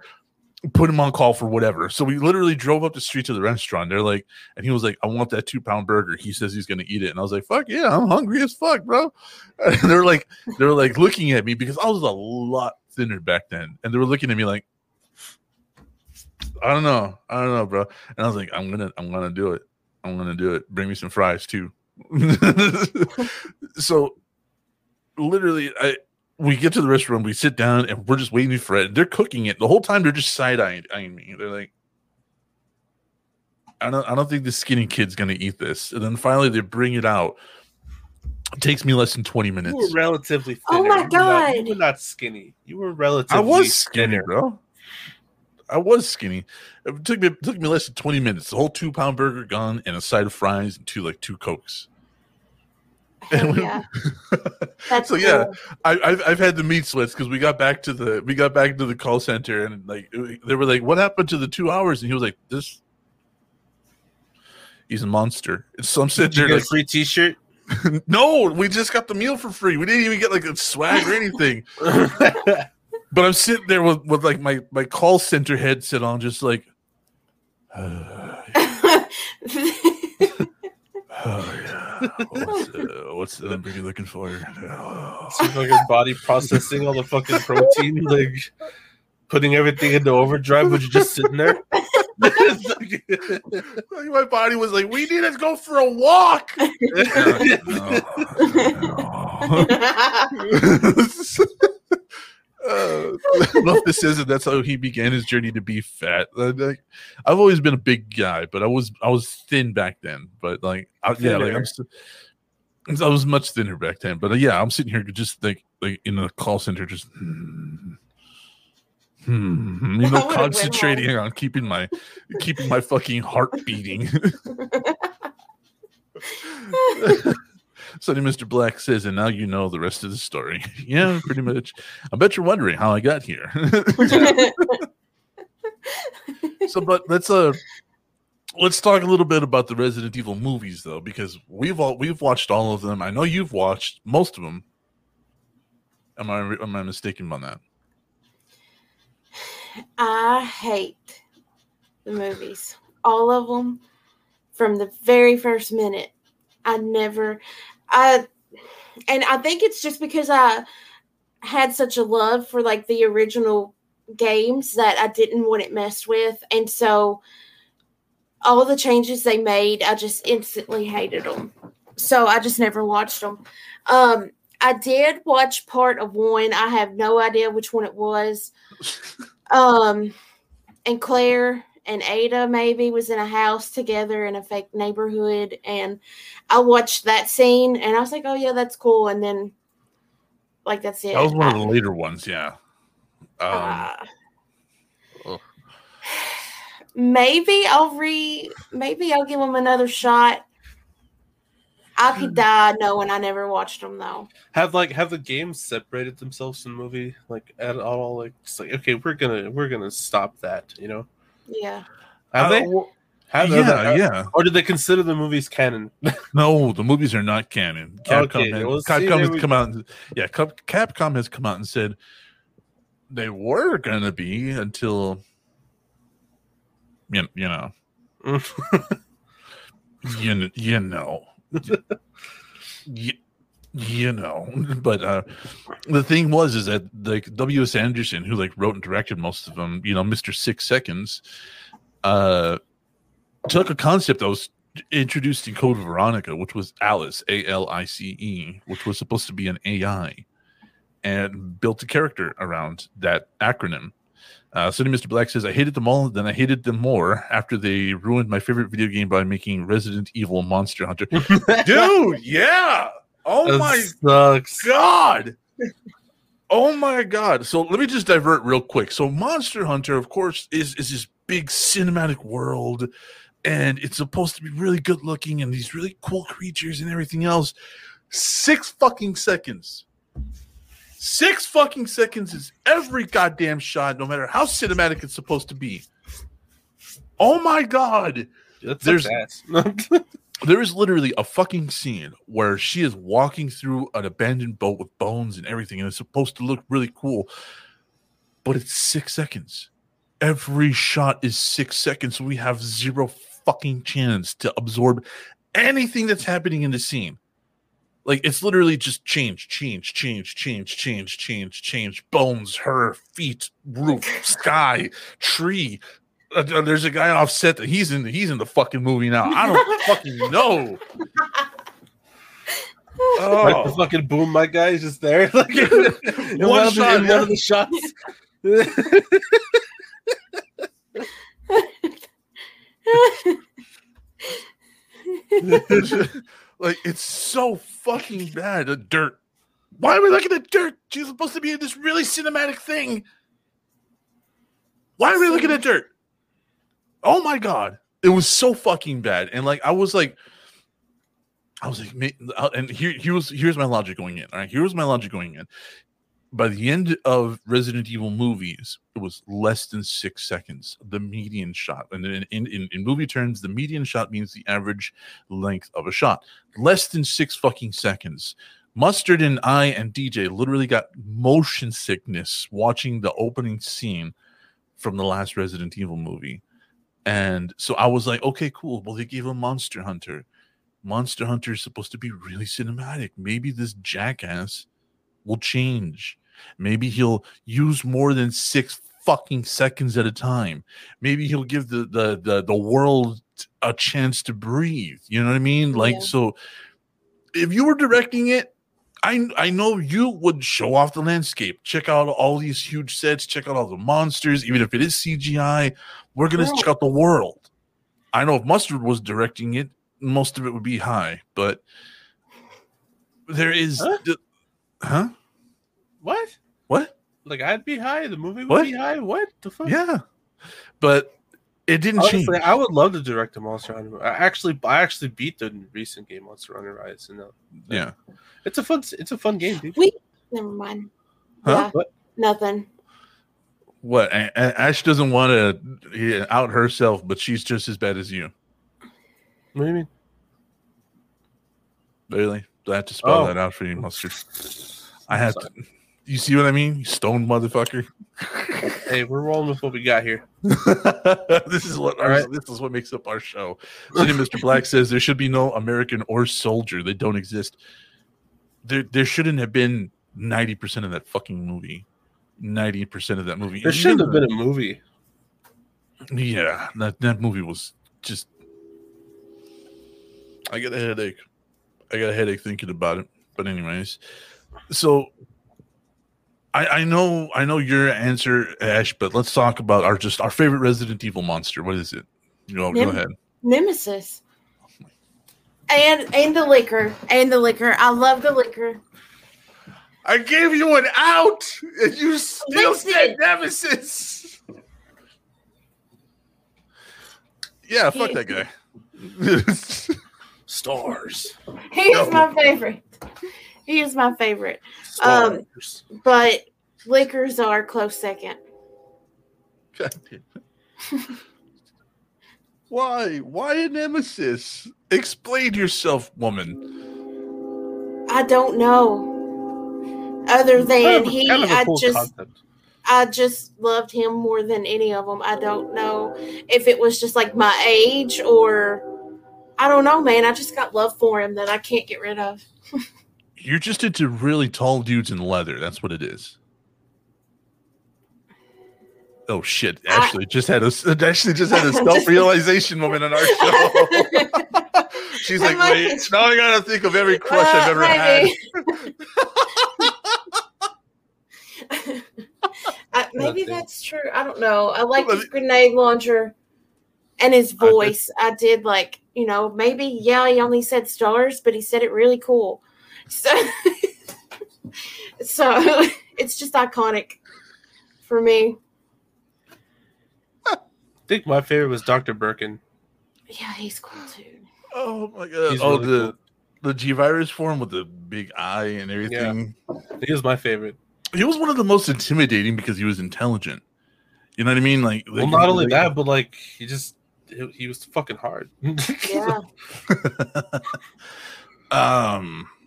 Put him on call for whatever. So we literally drove up the street to the restaurant. They're like, and he was like, I want that two pound burger. He says he's gonna eat it. And I was like, fuck yeah, I'm hungry as fuck, bro. And they're like, they're like looking at me because I was a lot thinner back then, and they were looking at me like, I don't know, I don't know, bro. And I was like, I'm gonna, I'm gonna do it. I'm gonna do it. Bring me some fries too. so, literally, I we get to the restaurant, we sit down, and we're just waiting for it. They're cooking it the whole time. They're just side eyeing me. They're like. I don't, I don't think the skinny kid's gonna eat this. And then finally they bring it out. It takes me less than 20 You were minutes. relatively thin. Oh my you, were not, you God. were not skinny. You were relatively. I was skinny, thinner. bro. I was skinny. It took me it took me less than 20 minutes. The whole two pound burger gone and a side of fries and two like two cokes. Hell yeah. That's So, yeah. cool. I, I've I've had the meat sweats because we got back to the we got back to the call center and like they were like, "What happened to the two hours?" And he was like, "This." He's a monster. So I'm Did sitting you there get like, a free T-shirt? no, we just got the meal for free. We didn't even get like a swag or anything. But I'm sitting there with, with like my, my call center headset on, just like, oh yeah, what's, uh, what's the number you're looking for? Oh. Some fucking body processing all the fucking protein, like putting everything into overdrive, Would you're just sitting there. My body was like, we need to go for a walk. Uh, enough this isn't that's how he began his journey to be fat. Uh, like, i've always been a big guy but i was i was thin back then but like I, yeah like i'm st- i was much thinner back then but uh, yeah i'm sitting here just like like in a call center just hmm, hmm, you know concentrating on keeping my keeping my fucking heart beating Sonny Mr. Black says, and now you know the rest of the story. yeah, pretty much. I bet you're wondering how I got here. so, but let's uh let's talk a little bit about the Resident Evil movies, though, because we've all we've watched all of them. I know you've watched most of them. Am I am I mistaken on that? I hate the movies, all of them, from the very first minute. I never, I, and I think it's just because I had such a love for like the original games that I didn't want it messed with, and so all the changes they made, I just instantly hated them. So I just never watched them. Um, I did watch part of one. I have no idea which one it was. Um, and Claire and Ada maybe was in a house together in a fake neighborhood, and I watched that scene, and I was like, "Oh yeah, that's cool." And then, like, that's it. That was one of the later ones, yeah. Um, uh, maybe I'll re. Maybe I'll give them another shot. I could die knowing I never watched them though. Have like have the games separated themselves in the movie like at all? Like it's like okay, we're gonna we're gonna stop that. You know? Yeah. Have they? Have yeah, they? yeah. Or did they consider the movies canon? No, the movies are not canon. Capcom, Okay, has, well, see, Capcom has we- come out. And, yeah, Capcom has come out and said they were gonna be until you, you know you, you know you, you know but uh the thing was is that like W.S. Anderson who like wrote and directed most of them you know mr six seconds uh took a concept that was introduced in code veronica which was alice a-l-i-c-e which was supposed to be an ai and built a character around that acronym uh, Sonny Mr. Black says, I hated them all, then I hated them more after they ruined my favorite video game by making Resident Evil Monster Hunter. Dude, yeah. Oh my sucks. god. Oh my god. So let me just divert real quick. So Monster Hunter, of course, is is this big cinematic world and it's supposed to be really good looking and these really cool creatures and everything else. Six fucking seconds. Six fucking seconds is every goddamn shot, no matter how cinematic it's supposed to be. Oh my god. That's There's- There's There is literally a fucking scene where she is walking through an abandoned boat with bones and everything, and it's supposed to look really cool, but it's six seconds. Every shot is six seconds. So we have zero fucking chance to absorb anything that's happening in the scene. Like it's literally just change, change, change, change, change, change, change. Bones, her, feet, roof, sky, tree, uh, there's a guy offset that he's in he's in the fucking movie now. I don't fucking know. like the Oh, fucking boom my guy is just there. Like in, One one, of the, shot, in one of the shots. like it's so fucking bad. The dirt. Why are we looking at dirt? She's supposed to be in this really cinematic thing. Why are we looking at dirt? Oh my god, it was so fucking bad. And like I was like, I was like, uh, and here, was here's my logic going in. All right, here was my logic going in. By the end of Resident Evil movies, it was less than six seconds, the median shot. And in, in, in, in movie terms, the median shot means the average length of a shot. Less than six fucking seconds. Mustard and I and DJ literally got motion sickness watching the opening scene from the last Resident Evil movie. And so I was like, okay, cool. Well, they gave a Monster Hunter. Monster Hunter is supposed to be really cinematic. Maybe this jackass will change. Maybe he'll use more than six fucking seconds at a time. Maybe he'll give the the the, the world a chance to breathe. You know what I mean? Like Yeah. so if you were directing it, I I know you would show off the landscape, check out all these huge sets, check out all the monsters, even if it is CGI. We're gonna check out the world. I know if Mustard was directing it, most of it would be high, but there is Huh? huh? what? What? Like I'd be high. The movie would What? be high. What the fuck? Yeah. But it didn't change. I would love to direct a Monster Hunter. I actually, I actually beat the recent game Monster Hunter Rise, and uh, Yeah. it's a fun, it's a fun game, dude. We never mind. Huh? Yeah, What? nothing. What? A- A- Ash doesn't want to out herself, but she's just as bad as you. What do you mean? Really? Do I have to spell Oh. that out for you, Monster? I have to. You see what I mean? You stone motherfucker. Hey, we're rolling with what we got here. this is what our, All right. this is what makes up our show. City Mr. Black says there should be no American or soldier. They don't exist. There there shouldn't have been 90% of that fucking movie. 90% of that movie. There shouldn't have been a movie. Yeah, that, that movie was just I get a headache. I got a headache thinking about it. But anyways, so I I know I know your answer, Ash, but let's talk about our just our favorite Resident Evil monster. What is it? You know, go ahead. Nemesis. And and the licker. And the licker. I love the licker. I gave you an out, and you still Listen. said Nemesis. Yeah, fuck He- that guy. Stars. He is No. my favorite. He is my favorite. Um, But lickers are close second. God damn. Why? Why a nemesis? Explain yourself, woman. I don't know. Other than Kind of he, kind of I cool just concept. I just loved him more than any of them. I don't know if it was just like my age or I don't know, man. I just got love for him that I can't get rid of. You're just into really tall dudes in leather. That's what it is. Oh shit! I- Ashley just had a Ashley just had a self realization moment on our show. She's like, I- wait, now I gotta think of every crush Uh, I've ever had. maybe. I, maybe Nothing. that's true. I don't know. I like his grenade launcher and his I voice. I did like, you know, maybe yeah, he only said stars, but he said it really cool. So, so it's just iconic for me. I think my favorite was Dr. Birkin. Yeah, he's cool too. Oh my god! He's oh, really the cool. the G virus form with the big eye and everything. He was my favorite. He was one of the most intimidating because he was intelligent. You know what I mean? Like, Well, like- not only like- that, but like he just he, he was fucking hard. Yeah. um, there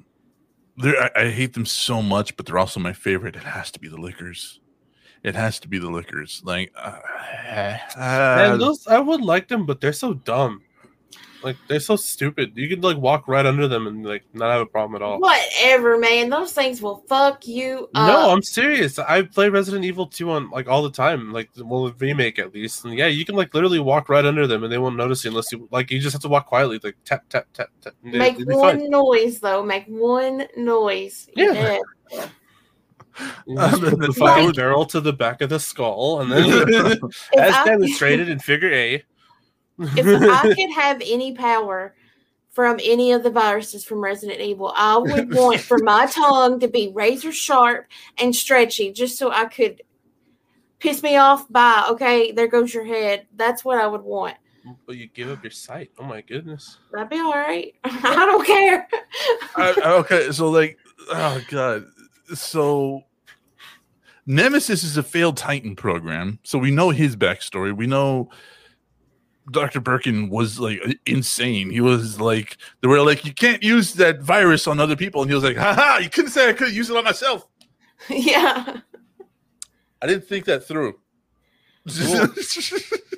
I, I hate them so much, but they're also my favorite. It has to be the lickers. It has to be the lickers. Like, uh, Man, uh, those I would like them, but they're so dumb. Like they're so stupid. You could like walk right under them and like not have a problem at all. Whatever, man. Those things will fuck you up. No, I'm serious. I play Resident Evil 2 on like all the time, like the well, the remake at least. And yeah, you can like literally walk right under them and they won't notice you unless you like you just have to walk quietly, like tap tap tap tap. they- Make one fine. noise though. Make one noise. You're Yeah. dead. You just Um, put the if fucking would- barrel to the back of the skull, and then as demonstrated in Figure A. if I could have any power from any of the viruses from Resident Evil, I would want for my tongue to be razor sharp and stretchy, just so I could piss me off by okay, there goes your head. That's what I would want. But you give up your sight. Oh my goodness. That'd be all right. I don't care. I- okay, so like, oh god, so Nemesis is a failed Titan program, so we know his backstory. We know Dr. Birkin was like insane. He was like, they were like, you can't use that virus on other people, and he was like, haha, you couldn't say I could use it on myself. yeah. I didn't think that through. Cool.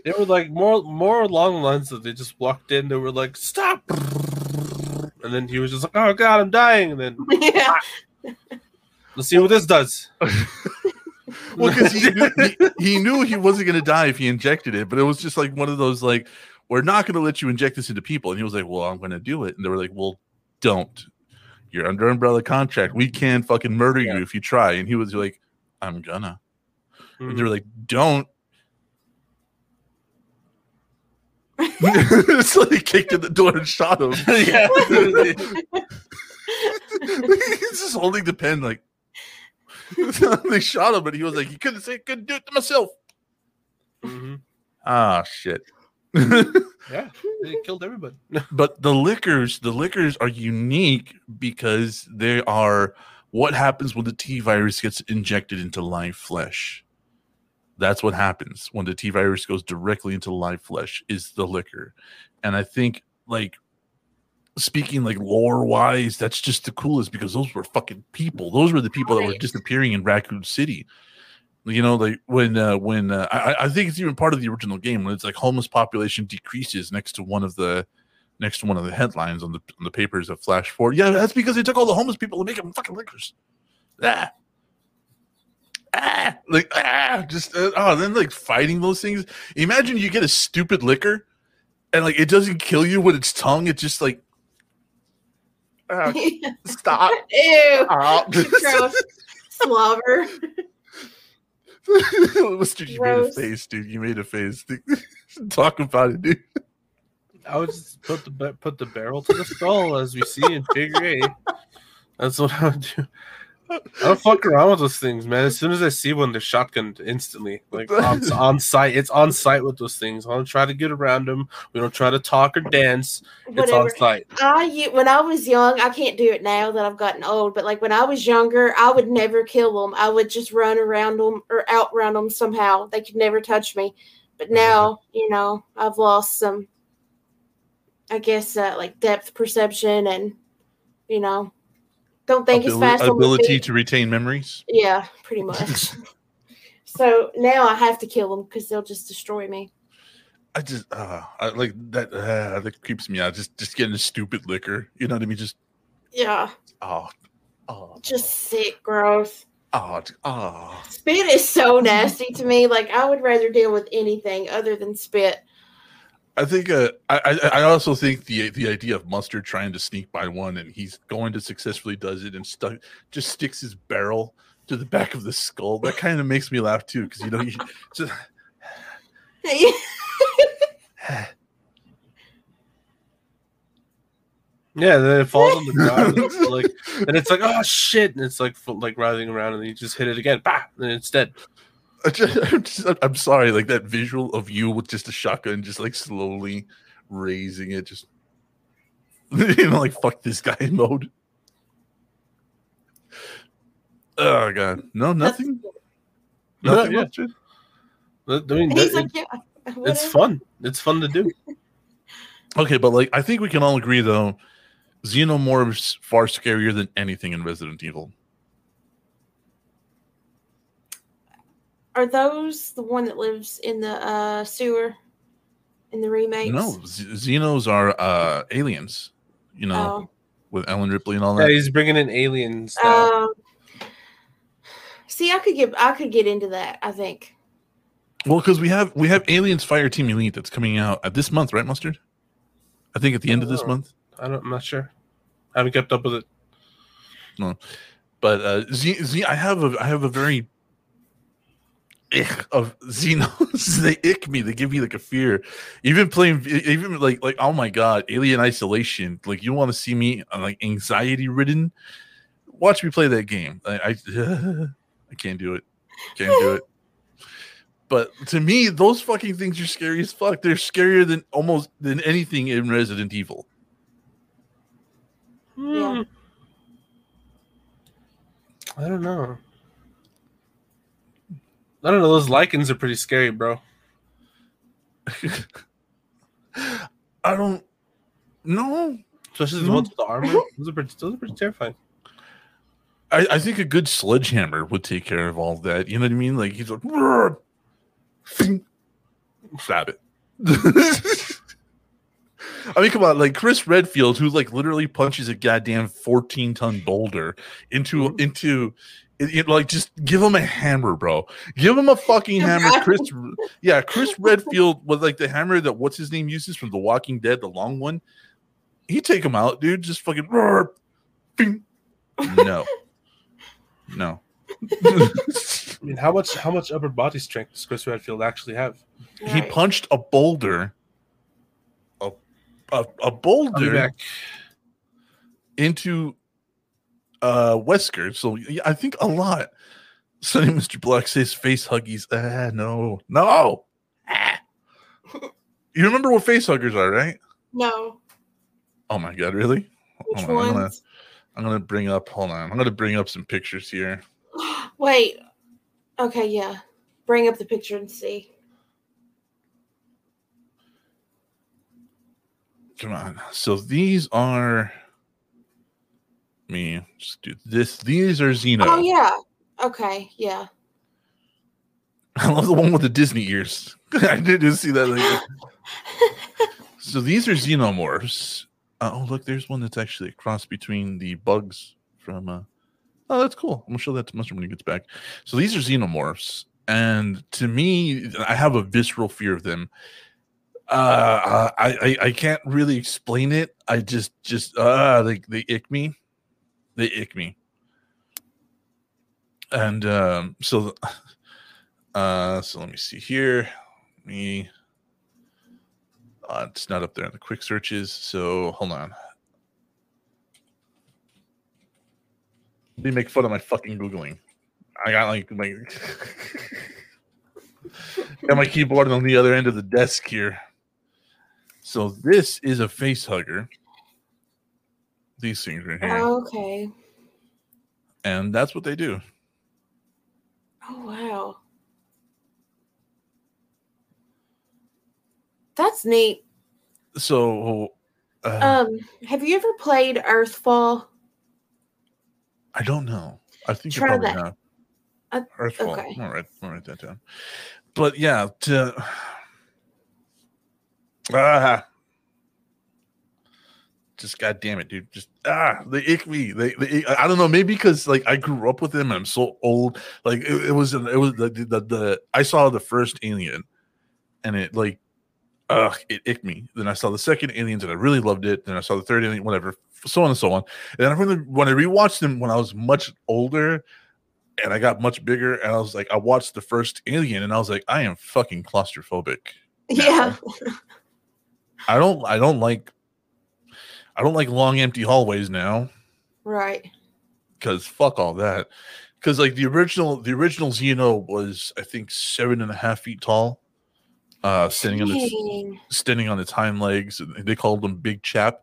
They were like more more along the lines that they just walked in. They were like, "Stop!" And then he was just like, "Oh God, I'm dying!" And then Yeah. let's see what this does. well, because he, knew- he, he knew he wasn't going to die if he injected it, but it was just like one of those like, we're not going to let you inject this into people, and he was like, well, I'm going to do it, and they were like, well, don't. You're under umbrella contract. We can fucking murder Yeah. you if you try, and he was like, I'm gonna. And they Mhm. were like, don't. so he kicked in the door and shot him. yeah. He's just holding the pen like. they shot him, but he was like, he couldn't say, couldn't do it to myself." Mhm. Ah, shit. Yeah. They killed everybody. but the lickers, the lickers are unique because they are what happens when the T virus gets injected into live flesh. That's what happens when the T virus goes directly into live flesh is the licker. And I think like speaking like lore wise, that's just the coolest because those were fucking people. Those were the people that were disappearing in Raccoon City. You know, like when uh, when uh, I, I think it's even part of the original game when it's like homeless population decreases next to one of the next to one of the headlines on the on the papers that flash forward. Yeah, that's because they took all the homeless people and make them fucking lickers. Ah. Ah, like ah, just uh, oh, then like fighting those things. Imagine you get a stupid licker, and like it doesn't kill you with its tongue. It just like ah, stop. Ew. Stop. Gross. Slobber. Mustard, you made a Gross. face, dude. You made a face. Talk about it, dude. I would just put the put the barrel to the skull as we see in Figure Eight. That's what I would do. I don't fuck around with those things, man. As soon as I see one, they're shotgunned instantly, like on, on site. It's on site with those things. I don't try to get around them. We don't try to talk or dance. It's on Whatever. site. I when I was young, I can't do it now that I've gotten old. But like when I was younger, I would never kill them. I would just run around them or out outrun them somehow. They could never touch me. But now, you know, I've lost some, I guess, uh, like depth perception and, you know, don't think as fast ability to retain memories. Yeah, pretty much. so now I have to kill them because they'll just destroy me. I just uh I like that uh, that creeps me out. Just just getting a stupid licker. You know what I mean? Just Yeah, oh oh just sick, gross. oh oh Spit is so nasty to me. Like I would rather deal with anything other than spit. I think uh, I I also think the the idea of mustard trying to sneak by one and he's going to successfully does it and stuck just sticks his barrel to the back of the skull. That kind of makes me laugh too because you know you just Yeah, then it falls on the ground. and it's like, and it's like, oh shit! And it's like, like writhing around, and you just hit it again, bah, and it's dead. I just, I'm, just, I'm sorry, like that visual of you with just a shotgun, just like slowly raising it, just you know, like fuck this guy mode. Oh god, no, nothing, nothing. yeah. Mustard? Eh? I mean, He's it- like, yeah. it's fun. It's fun to do. Okay, but like I think we can all agree though, Xenomorph's far scarier than anything in Resident Evil. Are those the one that lives in the uh, sewer in the remakes? No, Z- Xenos are uh aliens, you know, Oh. with Ellen Ripley and all that. Yeah, that. he's bringing in aliens now. Um, see, I could get I could get into that. I think. Well, because we have we have Aliens Fire Team Elite that's coming out at this month, right, Mustard? I think at the end of this Oh. month. I don't, I'm not sure. I haven't kept up with it. No, but uh Z, Z I have a I have a very ick of Xenos. they ick me. They give me like a fear. Even playing even like like oh my god, Alien Isolation. Like you want to see me uh, like anxiety ridden? Watch me play that game. I I, I can't do it. Can't do it. But to me, those fucking things are scary as fuck. They're scarier than almost than anything in Resident Evil. Yeah. Hmm. I don't know. I don't know. Those lickers are pretty scary, bro. I don't know. Especially the ones with the armor. Those are pretty, those are pretty terrifying. I, I think a good sledgehammer would take care of all that. You know what I mean? Like he's like, stab it. I mean, come on, like Chris Redfield, who like literally punches a goddamn fourteen ton boulder into mm-hmm. into, it, it- like just give him a hammer, bro. Give him a fucking hammer, Chris. Yeah, Chris Redfield was like the hammer that what's his name uses from The Walking Dead, the long one. He take him out, dude. Just fucking. "Brrr." Bing. No, no. I mean, how much how much upper body strength does Chris Redfield actually have? he punched a boulder a, a, a I'll be boulder back. into uh Wesker. So yeah, I think a lot. Sonny Mr. Black says face huggies. Ah, no, no. Ah. You remember what face huggers are, right? No. Oh my god, really? Which Hold on, I'm gonna, ones? I'm gonna bring up. Hold on, I'm gonna bring up some pictures here. Wait. Okay, yeah. Bring up the picture and see. come on. So these are me. Just do this. These are Xeno. Oh yeah. Okay. Yeah. I love the one with the Disney ears. I didn't see that. So these are xenomorphs. Uh, oh, look, there's one that's actually a cross between the bugs from. Uh, oh, that's cool. I'm gonna show that to Mustard when he gets back. So these are xenomorphs, and to me, I have a visceral fear of them. Uh, I, I I can't really explain it. I just just uh they they ick me, they ick me, and um so. Uh, so let me see here. Me, uh, it's not up there in the quick searches. So hold on. Let me make fun of my fucking googling. I got like my got my keyboard on the other end of the desk here. So this is a face hugger. These things right here, Oh, okay. and that's what they do. Oh wow. That's neat. So uh, Um, have you ever played Earthfall? I don't know. I think you probably that. have. Uh, Earthfall. okay. All right, I'll write that down. But yeah, to ah, just goddamn it, dude. Just ah, they ick me. They, they I don't know. Maybe because like I grew up with them. and I'm so old. Like it, it was it was the, the the I saw the first Alien, and it like. Ugh, it icked me. Then I saw the second Aliens and I really loved it. Then I saw the third Alien, whatever, so on and so on. And then I really, when I rewatched them when I was much older, and I got much bigger, and I was like, I watched the first Alien, and I was like, I am fucking claustrophobic. Yeah. I don't, I don't like, I don't like long empty hallways now Right. because fuck all that. Because like the original, the original Xeno was I think seven and a half feet tall, uh, standing on its Dang. standing on its hind legs. They called him Big Chap.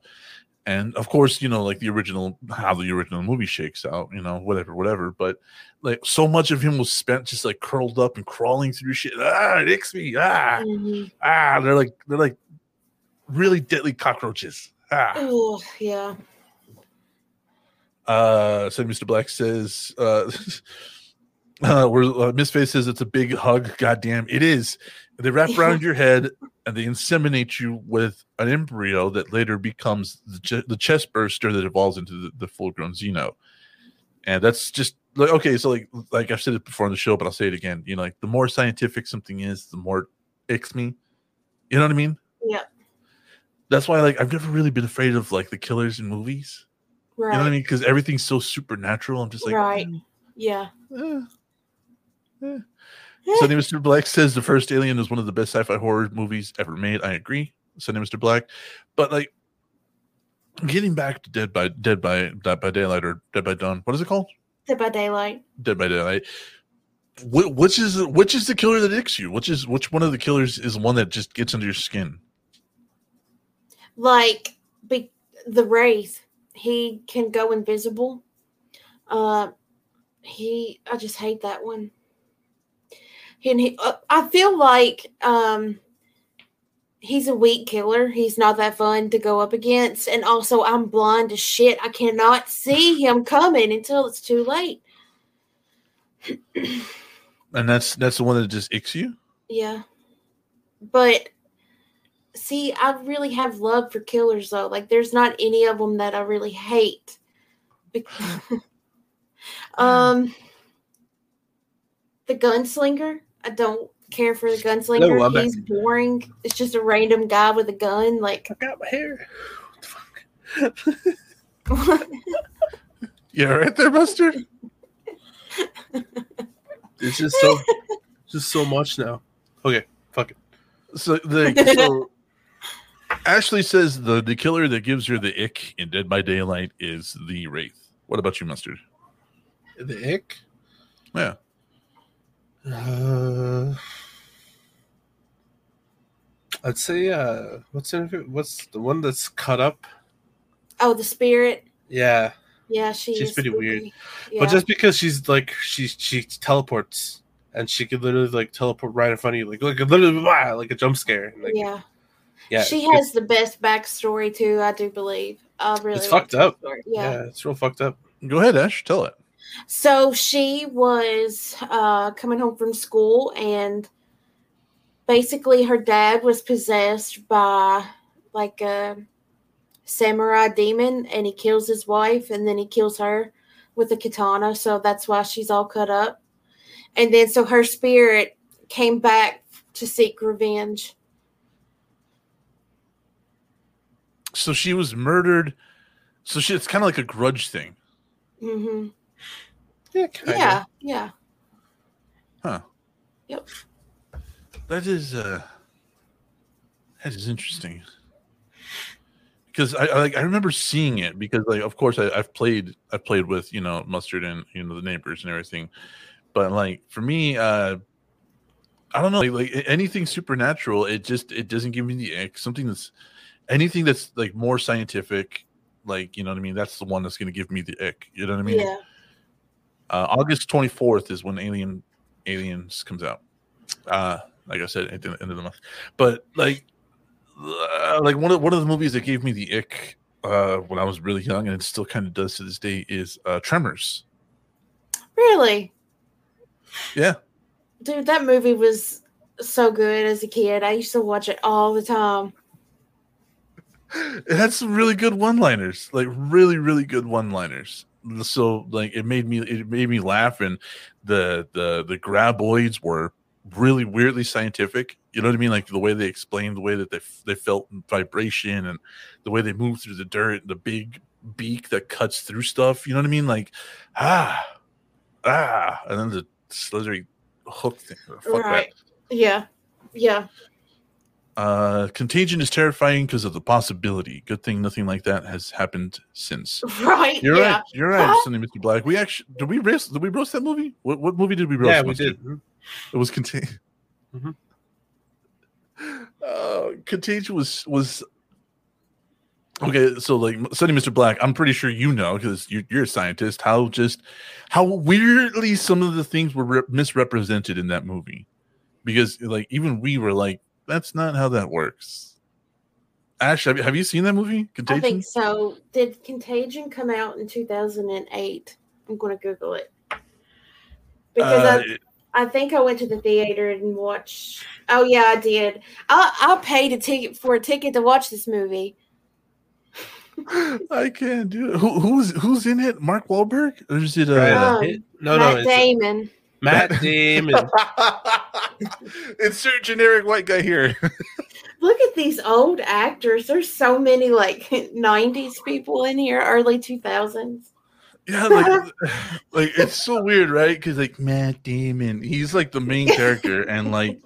And of course, you know, like the original, how the original movie shakes out, you know, whatever, whatever. But like so much of him was spent just like curled up and crawling through shit. Ah, it icks me. Ah, Mhm. ah. They're like they're like really deadly cockroaches. Ah. Oh, yeah. Uh, so Mr. Black says, uh, uh, where uh, Miss Face says it's a big hug. Goddamn, it is. They wrap around your head and they inseminate you with an embryo that later becomes the, ch- the chest burster that evolves into the, the full grown Xeno. And that's just like okay. So like like I've said it before on the show, but I'll say it again. You know, like the more scientific something is, the more it icks me. You know what I mean? Yep. That's why like I've never really been afraid of like the killers in movies. Right. You know what I mean? Because everything's so supernatural. I'm just like, Right. Yeah. eh, eh. Sonny Mr. Black says the first Alien is one of the best sci-fi horror movies ever made. I agree. Sonny Mr. Black, but like getting back to Dead by Dead by Dead by Daylight or Dead by Dawn. What is it called? Dead by Daylight. Dead by Daylight. Wh- which is which is the killer that icks you? Which is which one of the killers is the one that just gets under your skin? Like be, the Wraith. He can go invisible. Uh, he. I just hate that one. And he. Uh, I feel like um. He's a weak killer. He's not that fun to go up against. And also, I'm blind as shit. I cannot see him coming until it's too late. And that's that's the one that just icks you. Yeah. But see, I really have love for killers though. Like there's not any of them that I really hate. Bec- um the gunslinger, I don't care for the gunslinger. Hello, I'm back. He's boring. It's just a random guy with a gun like I got my hair. What the fuck? Yeah, right there, Buster. It's just so, just so much now. Okay, fuck it. So the so Ashley says the the killer that gives her the ick in Dead by Daylight is the Wraith. What about you, Mustard? The ick. Yeah. Uh, I'd say uh, what's in? What's the one that's cut up? oh the spirit. Yeah, Yeah, she She's is pretty weird. Yeah. but just because she's like she she teleports and she could literally like teleport right in front of you, like like literally wow, like a jump scare. Like, yeah. Yeah, she has the best backstory too. I do believe. I really It's like fucked up. Yeah. Yeah. it's real fucked up. Go ahead, Ash. Tell it. So she was uh, coming home from school, and basically her dad was possessed by like a samurai demon, and he kills his wife, and then he kills her with a katana. So that's why she's all cut up. And then so her spirit came back to seek revenge. So she was murdered. So she, it's kind of like a grudge thing. Mm-hmm. Yeah, kinda. Yeah, yeah. Huh. Yep. That is uh that is interesting. Because I, I like I remember seeing it because like of course I, I've played I've played with you know mustard and you know the neighbors and everything, but like for me uh I don't know like, like anything supernatural it just it doesn't give me the ick something that's anything that's like more scientific like you know what I mean that's the one that's gonna give me the ick you know what I mean yeah. uh, August 24th is when Alien Aliens comes out. Uh, like I said, at the end of the month. But like, uh, like one of one of the movies that gave me the ick uh, when I was really young, and it still kind of does to this day, is uh, Tremors. Really? Yeah, Dude, that movie was so good as a kid. I used to watch it all the time. It had some really good one-liners, like really, really good one-liners. So like, it made me it made me laugh, and the the the graboids were really weirdly scientific. You know what I mean? Like the way they explained the way that they they felt vibration and the way they move through the dirt, the big beak that cuts through stuff. You know what I mean? Like ah ah, and then the slithery hook thing. Fuck Right. Yeah. Yeah. That. Uh, Contagion is terrifying because of the possibility. Good thing nothing like that has happened since. Right. You're yeah. right. You're right, Sonny Mr. Black. We actually did we roast did we roast that movie? What what movie did we roast? Yeah, we Mustard? did. It was Contagion. Mhm. Uh, Contagion was was okay. So like Sonny Mr. Black, I'm pretty sure you know because you're, you're a scientist. How just how weirdly some of the things were re- misrepresented in that movie, because like even we were like, that's not how that works. Ash, have you, have you seen that movie? I think so. Did Contagion come out in 2008? I'm going to Google it. Because Uh, I, I think I went to the theater and watched. Oh, yeah, I did. I, I paid a ticket for a ticket to watch this movie. I can't do it. Who, who's who's in it? Mark Wahlberg, or is it? Uh, Um, no, Matt no, it's Damon. Matt Damon. It's your generic white guy here. Look at these old actors. There's so many like 90s people in here, early 2000s. Yeah, like, like it's so weird, right? Because like Matt Damon, he's like the main character, and like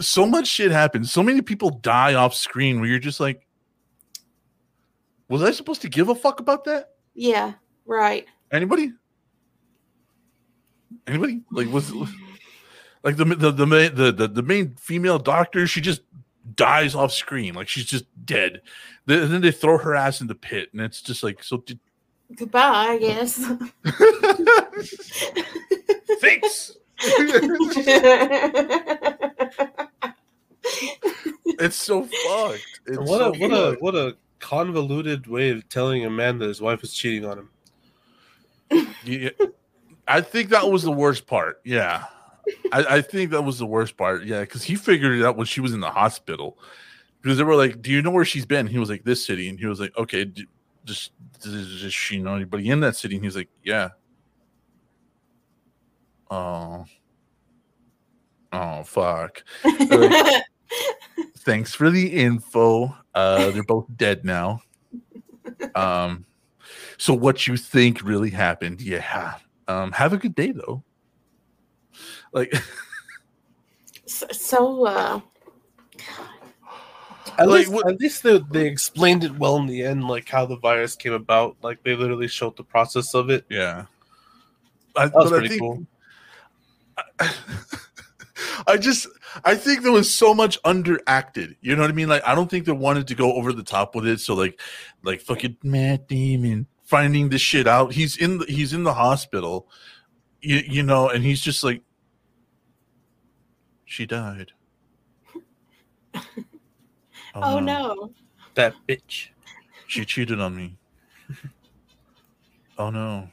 so much shit happens. So many people die off screen where you're just like, was I supposed to give a fuck about that? Yeah, right. Anybody? Anybody? Like was like the the the main the, the, the main female doctor? She just dies off screen, like she's just dead. Then, then they throw her ass in the pit, and it's just like so. Did, Goodbye, I guess. Thanks. it's so fucked. It's what so a what a what a convoluted way of telling a man that his wife is cheating on him. Yeah, I think that was the worst part. Yeah, I, I think that was the worst part. Yeah, because he figured it out when she was in the hospital. Because they were like, "Do you know where she's been?" He was like, "This city," and he was like, "Okay, d- just does does she know anybody in that city?" And he's like, "Yeah." Oh, oh, fuck! Thanks for the info. Uh, they're both dead now. Um, so what you think really happened? Yeah. Um, have a good day though. Like, so, so, uh, At Like, least, what- at least they, they explained it well in the end, like how the virus came about. Like they literally showed the process of it. yeah. I, That was but I pretty think- cool. I just I think there was so much underacted. You know what I mean? Like I don't think they wanted to go over the top with it. So like like fucking Matt Damon finding this shit out. He's in the he's in the hospital. You, you know, and he's just like she died. Oh, um, no. That bitch. She cheated on me. oh no.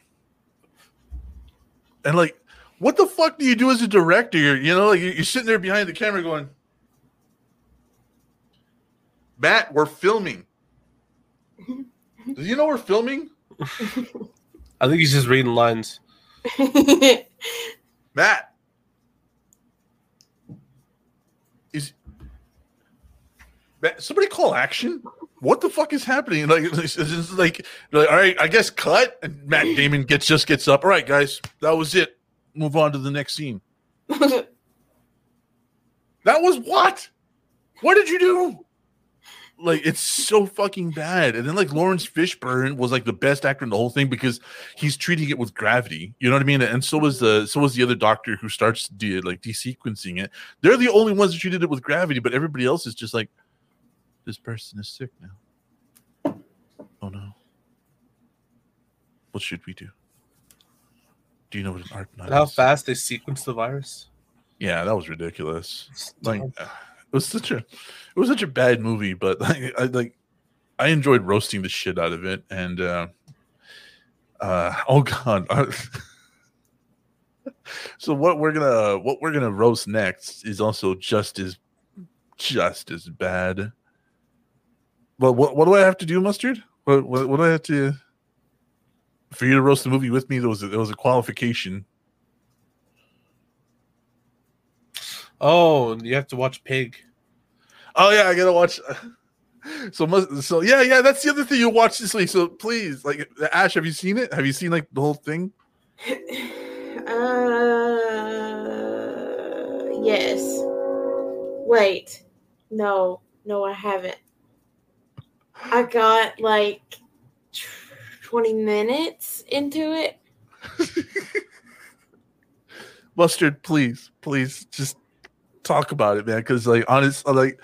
And like, what the fuck do you do as a director? You're, you know, like you're, you're sitting there behind the camera going, Matt, we're filming. Do you know we're filming? I think he's just reading lines. Matt. Is Matt, somebody call action? What the fuck is happening? Like, like, like, all right, I guess cut. And Matt Damon gets just gets up. All right, guys, that was it. Move on to the next scene. That was what? What did you do? Like it's so fucking bad. And then like Laurence Fishburne was like the best actor in the whole thing because he's treating it with gravity. You know what I mean? And so was the so was the other doctor who starts de- like desequencing it. They're the only ones that treated it with gravity, but everybody else is just like, this person is sick now. Oh no. What should we do? Do you know what an art how fast they sequence the virus. Yeah, that was ridiculous. Like uh, it was such a it was such a bad movie, but like I like I enjoyed roasting the shit out of it and uh uh oh god. so what we're gonna what we're gonna roast next is also just as just as bad. But what what do I have to do, mustard? What what, what do I have to for you to roast the movie with me? There was a, there was a qualification. Oh, you have to watch Pig. Oh yeah, I gotta watch. So must, so yeah yeah that's the other thing you watch this week. So please, like Ash, have you seen it? Have you seen like the whole thing? uh, yes. Wait. No. No, I haven't. I got like 20 minutes into it. Mustard, please, please, just talk about it, man. Because like honest, uh, like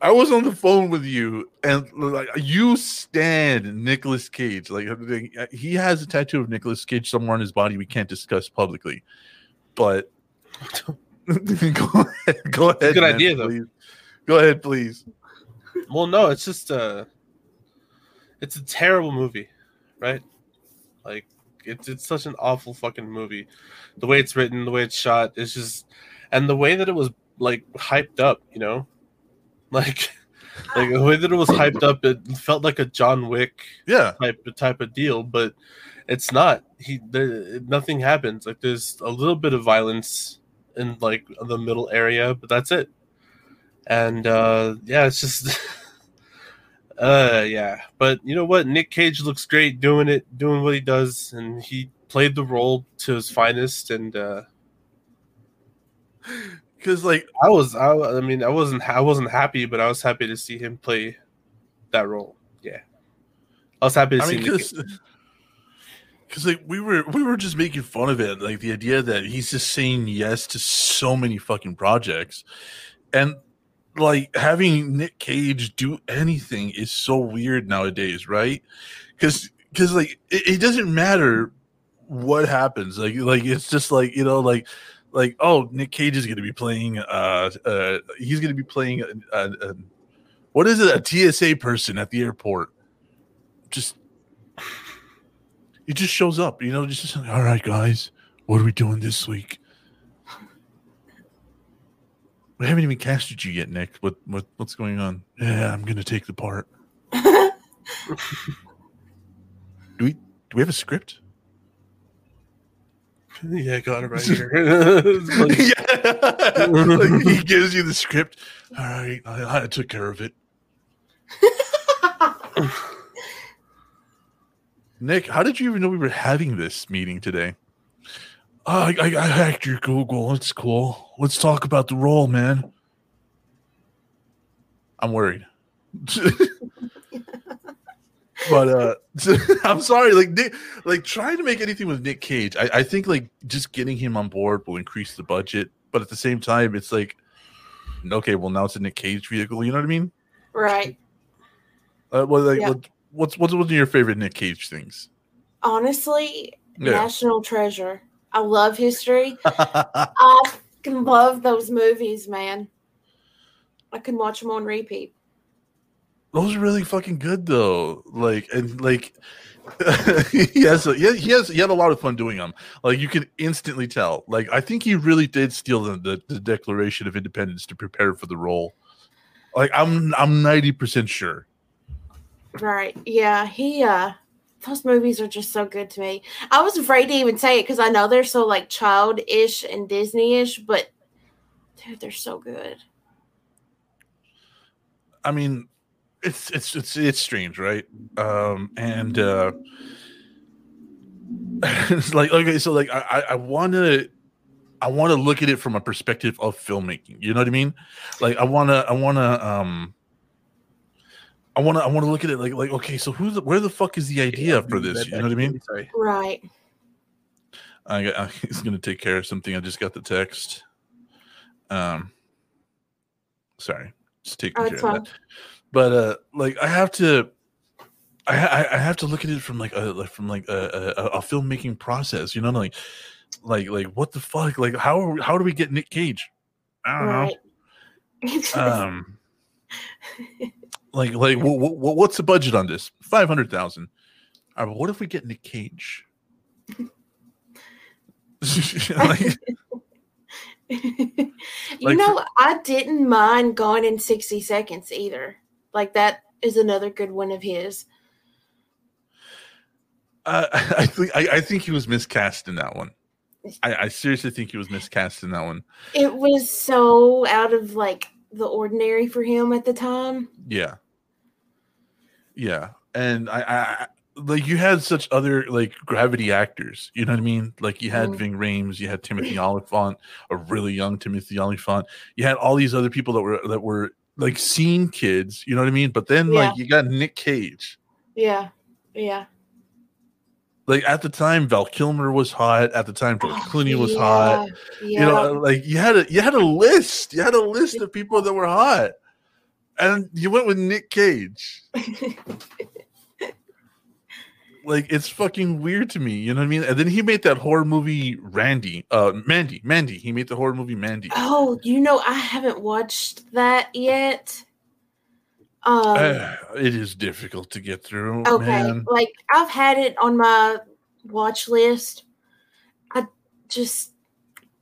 I was on the phone with you, and like you stand Nicolas Cage. Like uh, uh, he has a tattoo of Nicolas Cage somewhere on his body we can't discuss publicly. But go ahead, go ahead. Good man, idea, though. Go ahead, please. Well, no, it's just uh it's a terrible movie, right? Like it's it's such an awful fucking movie. The way it's written, the way it's shot, it's just and the way that it was like hyped up, you know? Like like the way that it was hyped up, it felt like a John Wick Yeah, type type of deal, but it's not. He there nothing happens. Like there's a little bit of violence in like the middle area, but that's it. And uh yeah, it's just uh yeah. But you know what? Nick Cage looks great doing it, doing what he does, and he played the role to his finest and uh because like I was I, I mean I wasn't I wasn't happy, but I was happy to see him play that role. Yeah. I was happy to I see mean, because because like we were we were just making fun of it, like the idea that he's just saying yes to so many fucking projects, and like having Nick Cage do anything is so weird nowadays, right? Because because like it, it doesn't matter what happens, like like it's just like you know like like oh Nick Cage is going to be playing uh uh he's going to be playing a, a, a what is it a TSA person at the airport just he just shows up, you know, just all right, guys, what are we doing this week? We haven't even casted you yet, Nick. What what what's going on? Yeah, I'm gonna take the part. do we do we have a script? Yeah, I got it right here. Yeah, like he gives you the script. All right, I, I took care of it. Nick, how did you even know we were having this meeting today? I, I, I hacked your Google. It's cool. Let's talk about the role, man. I'm worried. but uh I'm sorry, like Nick, like trying to make anything with Nick Cage. I, I think like just getting him on board will increase the budget, but at the same time, it's like okay, well now it's a Nick Cage vehicle. You know what I mean? right. Uh, well, like, Yeah. what's what's one of your favorite Nick Cage things? Honestly, Yeah. National Treasure. I love history. I can love those movies, man. I can watch them on repeat. Those are really fucking good though. Like and like he has a, he has he has he had a lot of fun doing them. Like you can instantly tell. Like I think he really did steal the, the, the Declaration of Independence to prepare for the role. Like I'm I'm ninety percent sure. Right. Yeah. He uh those movies are just so good to me. I was afraid to even say it because I know they're so like childish and Disney-ish, but dude, they're so good. I mean, it's it's it's it's strange, right? Um, and uh, it's like okay, so like I I want to I want to look at it from a perspective of filmmaking. You know what I mean? Like I want to I want to um I want to I want to look at it like like okay, so who the, where the fuck is the idea for this? You know what I mean? Sorry. Right. I, got, I he's gonna take care of something. I just got the text. Um, sorry, just taking Oh, care it's of that. But uh, like I have to, I I, I have to look at it from like a like from like a, a, a filmmaking process. You know, like like like what the fuck? Like how how do we get Nick Cage? I don't Right. know. Um, like like what, what, what's the budget on this? Five hundred thousand. Uh, what if we get Nick Cage? like, you Like- know, I didn't mind Gone in 60 Seconds either. Like, that is another good one of his. Uh, I think I, I think he was miscast in that one. I, I seriously think he was miscast in that one. It was so out of like the ordinary for him at the time. Yeah, yeah, and I, I like you had such other like gravity actors. You know what I mean? Like you had Mhm. Ving Rhames, you had Timothy Olyphant, a really young Timothy Olyphant. You had all these other people that were that were like scene kids. You know what I mean? But then Yeah. like you got Nick Cage. Yeah. Yeah. Like at the time, Val Kilmer was hot. At the time, George Oh, Clooney was yeah, hot. Yeah. you know like you had a you had a list you had a list of people that were hot and you went with nick cage like it's fucking weird to me you know what i mean and then he made that horror movie randy uh mandy mandy he made the horror movie mandy oh, you know, I haven't watched that yet. Um, Uh, it is difficult to get through okay. man Like, I've had it on my watch list. I just,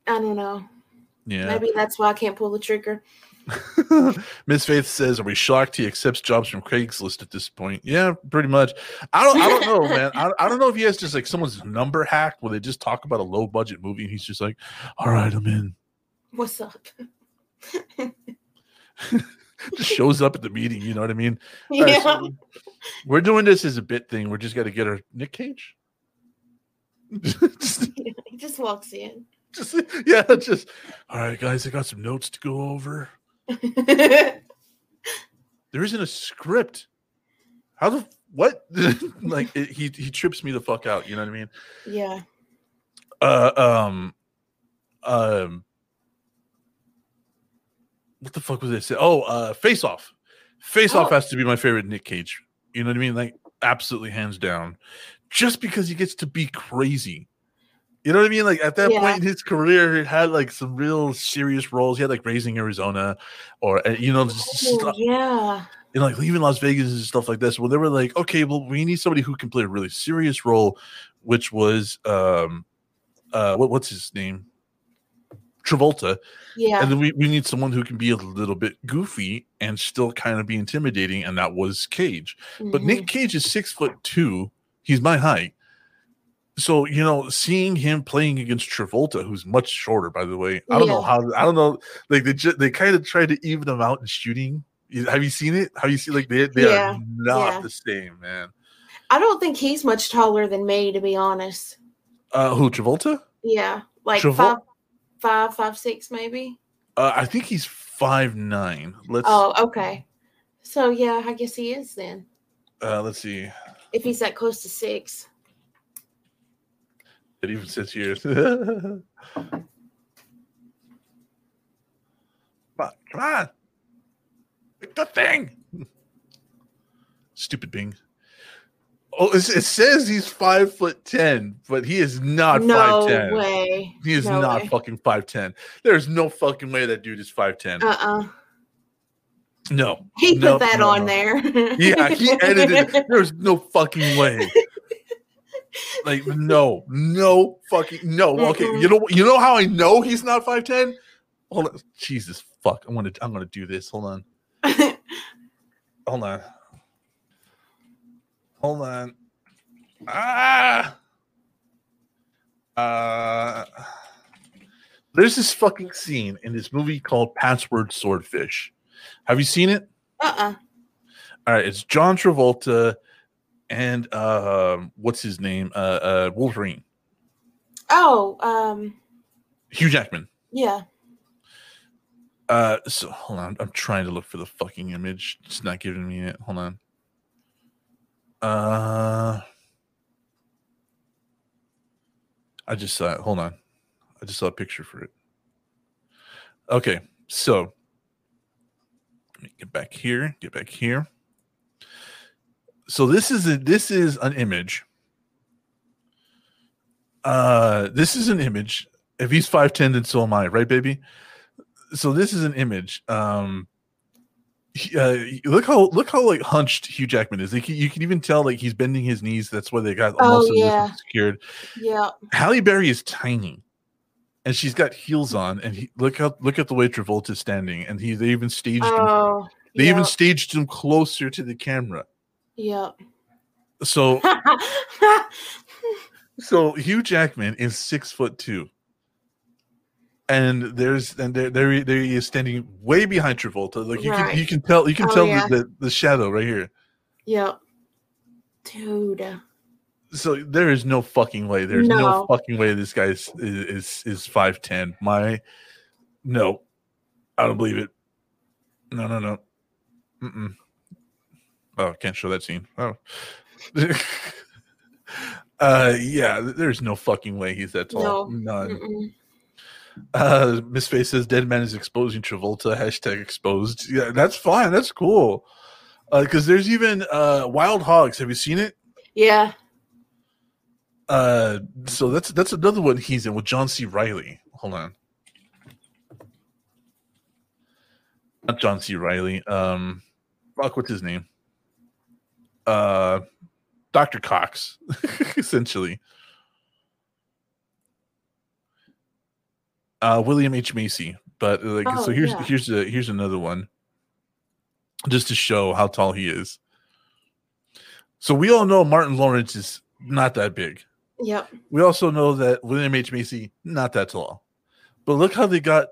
I don't know. yeah Maybe that's why I can't pull the trigger. miss faith says are we shocked he accepts jobs from craigslist at this point yeah pretty much i don't i don't know man I, I don't know if he has just like someone's number hacked where they just talk about a low budget movie and he's just like all right i'm in What's up? just shows up at the meeting. You know what I mean? All right, yeah. so we're doing this as a bit thing. We're just got to get our Nick Cage. just, he just walks in. just, yeah, just all right, guys. I got some notes to go over. There isn't a script. How the what? like it, he he trips me the fuck out. You know what I mean? yeah. Uh, um, um, what the fuck was this? Oh, uh, Face Off. Face Off Oh. has to be my favorite Nick Cage. You know what I mean? Like absolutely hands down. Just because he gets to be crazy. You know what I mean? Like at that Yeah. point in his career, he had like some real serious roles. He had like Raising Arizona, or uh, you know, just Oh, stuff, yeah. and like leaving Las Vegas and stuff like this. Well, they were like, okay, well, we need somebody who can play a really serious role, which was um, uh, what, what's his name? Travolta, Yeah. and then we, we need someone who can be a little bit goofy and still kind of be intimidating, and that was Cage. But Mhm. Nick Cage is six foot two. He's my height. So you know, seeing him playing against Travolta, who's much shorter, by the way, I don't know how. I don't know. Like they ju- they kind of try to even them out in shooting. Have you seen it? Have you seen like they they Yeah. are not Yeah. the same, man. I don't think he's much taller than me, to be honest. Uh, who Travolta? Yeah. Like Travol- five, five, five, six, maybe. Uh, I think he's five nine. Let's Oh, okay. So yeah, I guess he is then. uh, let's see. If he's that close to six. It even says here. Come on, come on. Pick the thing. Stupid Bing. Oh, it, it says he's five foot ten, but he is not no five ten. way. He is No not way. fucking five ten. There's no fucking way that dude is five ten. Uh-uh. No. He put that no, on no. there. Yeah, he edited it. There's no fucking way. Like no, no fucking no. Okay, you know you know how I know he's not five ten. Hold on, Jesus fuck. I'm gonna I'm gonna do this. Hold on, hold on, hold on. Ah, uh, there's this fucking scene in this movie called Password Swordfish. Have you seen it? uh-uh. All right, it's John Travolta and um what's his name? Uh uh Wolverine. Oh, um, Hugh Jackman. yeah. Uh so hold on, I'm trying to look for the fucking image. It's not giving me it. Hold on. Uh I just saw it. Hold on. I just saw a picture for it. Okay, so let me get back here, get back here. So this is a this is an image. Uh this is an image. If he's 5'10, then so am I, right, baby? So this is an image. Um uh, look how look how like hunched Hugh Jackman is. Like, you can even tell like he's bending his knees. That's why they got Oh, yeah. secured. Yeah. Halle Berry is tiny, and she's got heels on. And he look how look at the way Travolta's standing, and he they even staged him. Oh. They yeah. even staged him closer to the camera. Yeah. So so Hugh Jackman is six foot two. And there's and there there, there he is standing way behind Travolta. Like you can you can tell you can Oh, tell yeah. the, the the shadow right here. yeah. Dude. So there is no fucking way. There's no, No. fucking way this guy is is is five ten. My no, I don't believe it. No, no, no. Mm-mm. Oh, I can't show that scene. Oh. uh, yeah. There's no fucking way he's that tall. No. None. Mm-mm. Uh, Miss Face says Dead Man is exposing Travolta. Hashtag exposed. Yeah, that's fine. That's cool. Because there's even uh, Wild Hogs. Have you seen it? Yeah. Uh, so that's that's another one he's in with John C. Reilly. Hold on, not John C. Reilly. Um, fuck, what's his name? Uh, Doctor Cox, essentially. Uh, William H Macy. But like, Oh, so here's yeah. here's a here's another one, just to show how tall he is. So we all know Martin Lawrence is not that big. Yep. We also know that William H. Macy not that tall, but look how they got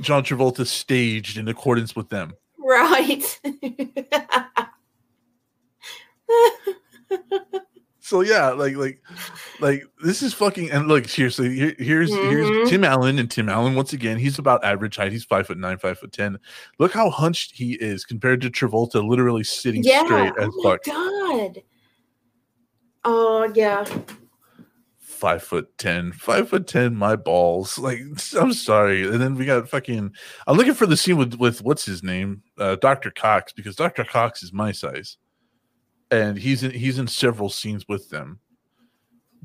John Travolta staged in accordance with them. Right. So yeah, like like like this is fucking and look seriously. Here, here's Mhm. here's Tim Allen and Tim Allen once again. He's about average height. He's five foot nine, five foot ten. Look how hunched he is compared to Travolta, literally sitting yeah. straight as Oh my fuck. god. Oh yeah. five foot ten, five foot ten, my balls. Like, I'm sorry. And then we got fucking. I'm looking for the scene with with what's his name, uh, Doctor Cox, because Doctor Cox is my size, and he's in he's in several scenes with them.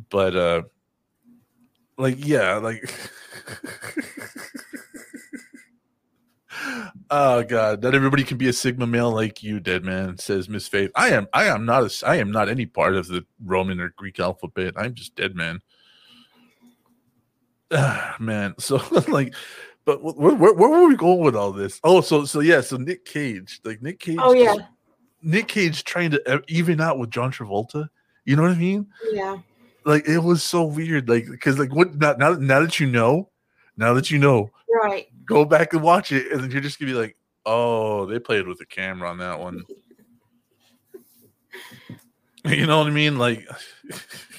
But uh, like yeah, like. Oh God! Not everybody can be a Sigma male like you, dead man. Says Miss Faith. I am. I am not. A, I am not any part of the Roman or Greek alphabet. I'm just dead man. Ah, man. So like, but where, where, where were we going with all this? Oh, so so yeah. So Nick Cage, like Nick Cage. Oh yeah. Nick Cage trying to even out with John Travolta. You know what I mean? Yeah. Like it was so weird. Like because like what now, now now that you know, now that you know, Right. go back and watch it, and then you're just gonna be like, oh, they played with the camera on that one. you know what I mean? Like,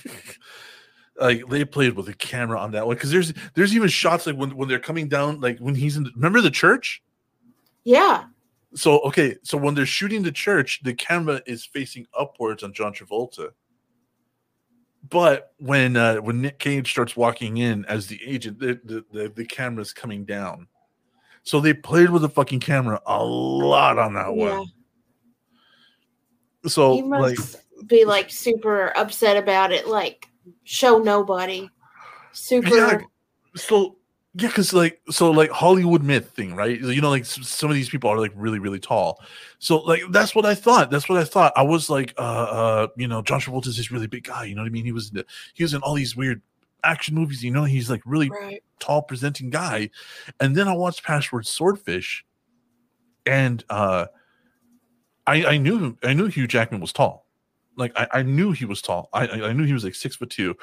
like they played with the camera on that one because there's there's even shots like when when they're coming down, like when he's in. the, Remember the church? Yeah. So okay, so when they're shooting the church, the camera is facing upwards on John Travolta. But when uh, when Nick Cage starts walking in as the agent, the the, the, the camera's coming down. So they played with the fucking camera a lot on that Yeah. one. So He like must be like super upset about it. Like show nobody. Super. Yeah. so Yeah, because like so like Hollywood myth thing, right? You know, like some of these people are like really really tall. So like that's what I thought. That's what I thought. I was like, uh, uh, you know, John Travolta is this really big guy. You know what I mean? He was in the, he was in all these weird action movies. You know, he's like really Right. tall presenting guy. And then I watched Password Swordfish, and uh, I I knew I knew Hugh Jackman was tall. Like I, I knew he was tall. I I I knew he was like six foot two,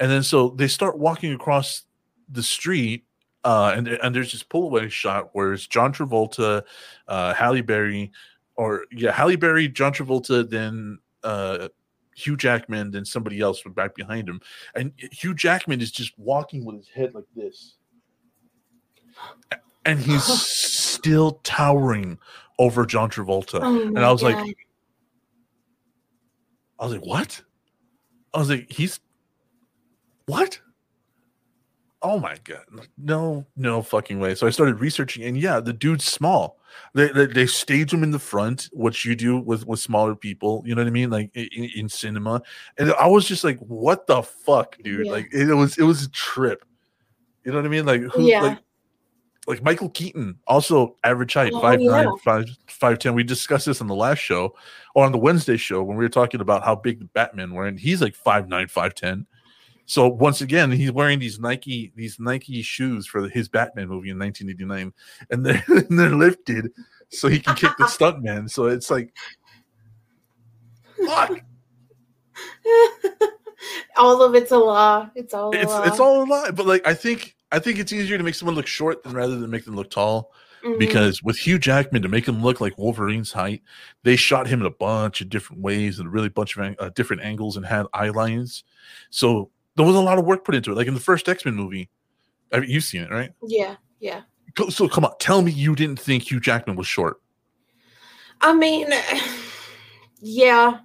and then so they start walking across the street uh, and and there's this pull away shot where it's John Travolta, uh, Halle Berry, or yeah, Halle Berry, John Travolta, then uh, Hugh Jackman, then somebody else from back behind him, and Hugh Jackman is just walking with his head like this, and he's still towering over John Travolta. Oh and I was like, I was like, what? I was like, he's what? Oh my god, no, no fucking way. So I started researching, and yeah, the dude's small. They they, they stage him in the front, what you do with with smaller people. You know what I mean, like in, in cinema. And I was just like, what the fuck, dude? Yeah. Like it, was it was a trip. You know what I mean? Like who? Yeah. Like like Michael Keaton, also average height, Oh, five nine, yeah. five five ten. We discussed this on the last show or on the Wednesday show when we were talking about how big the Batman were, and he's like five nine, five ten. So once again, he's wearing these Nike these Nike shoes for his Batman movie in 1989, and they're and they're lifted so he can kick the stuntman. So it's like, fuck, all of it's a lie. It's all a it's lie. it's all a lie. But like, I think I think it's easier to make someone look short than rather than make them look tall. Mhm. because with Hugh Jackman to make him look like Wolverine's height, they shot him in a bunch of different ways and a really bunch of uh, different angles and had eye lines. So there was a lot of work put into it. Like in the first X Men movie, I mean, you've seen it, right? yeah, yeah. So come on, tell me you didn't think Hugh Jackman was short, I mean, yeah,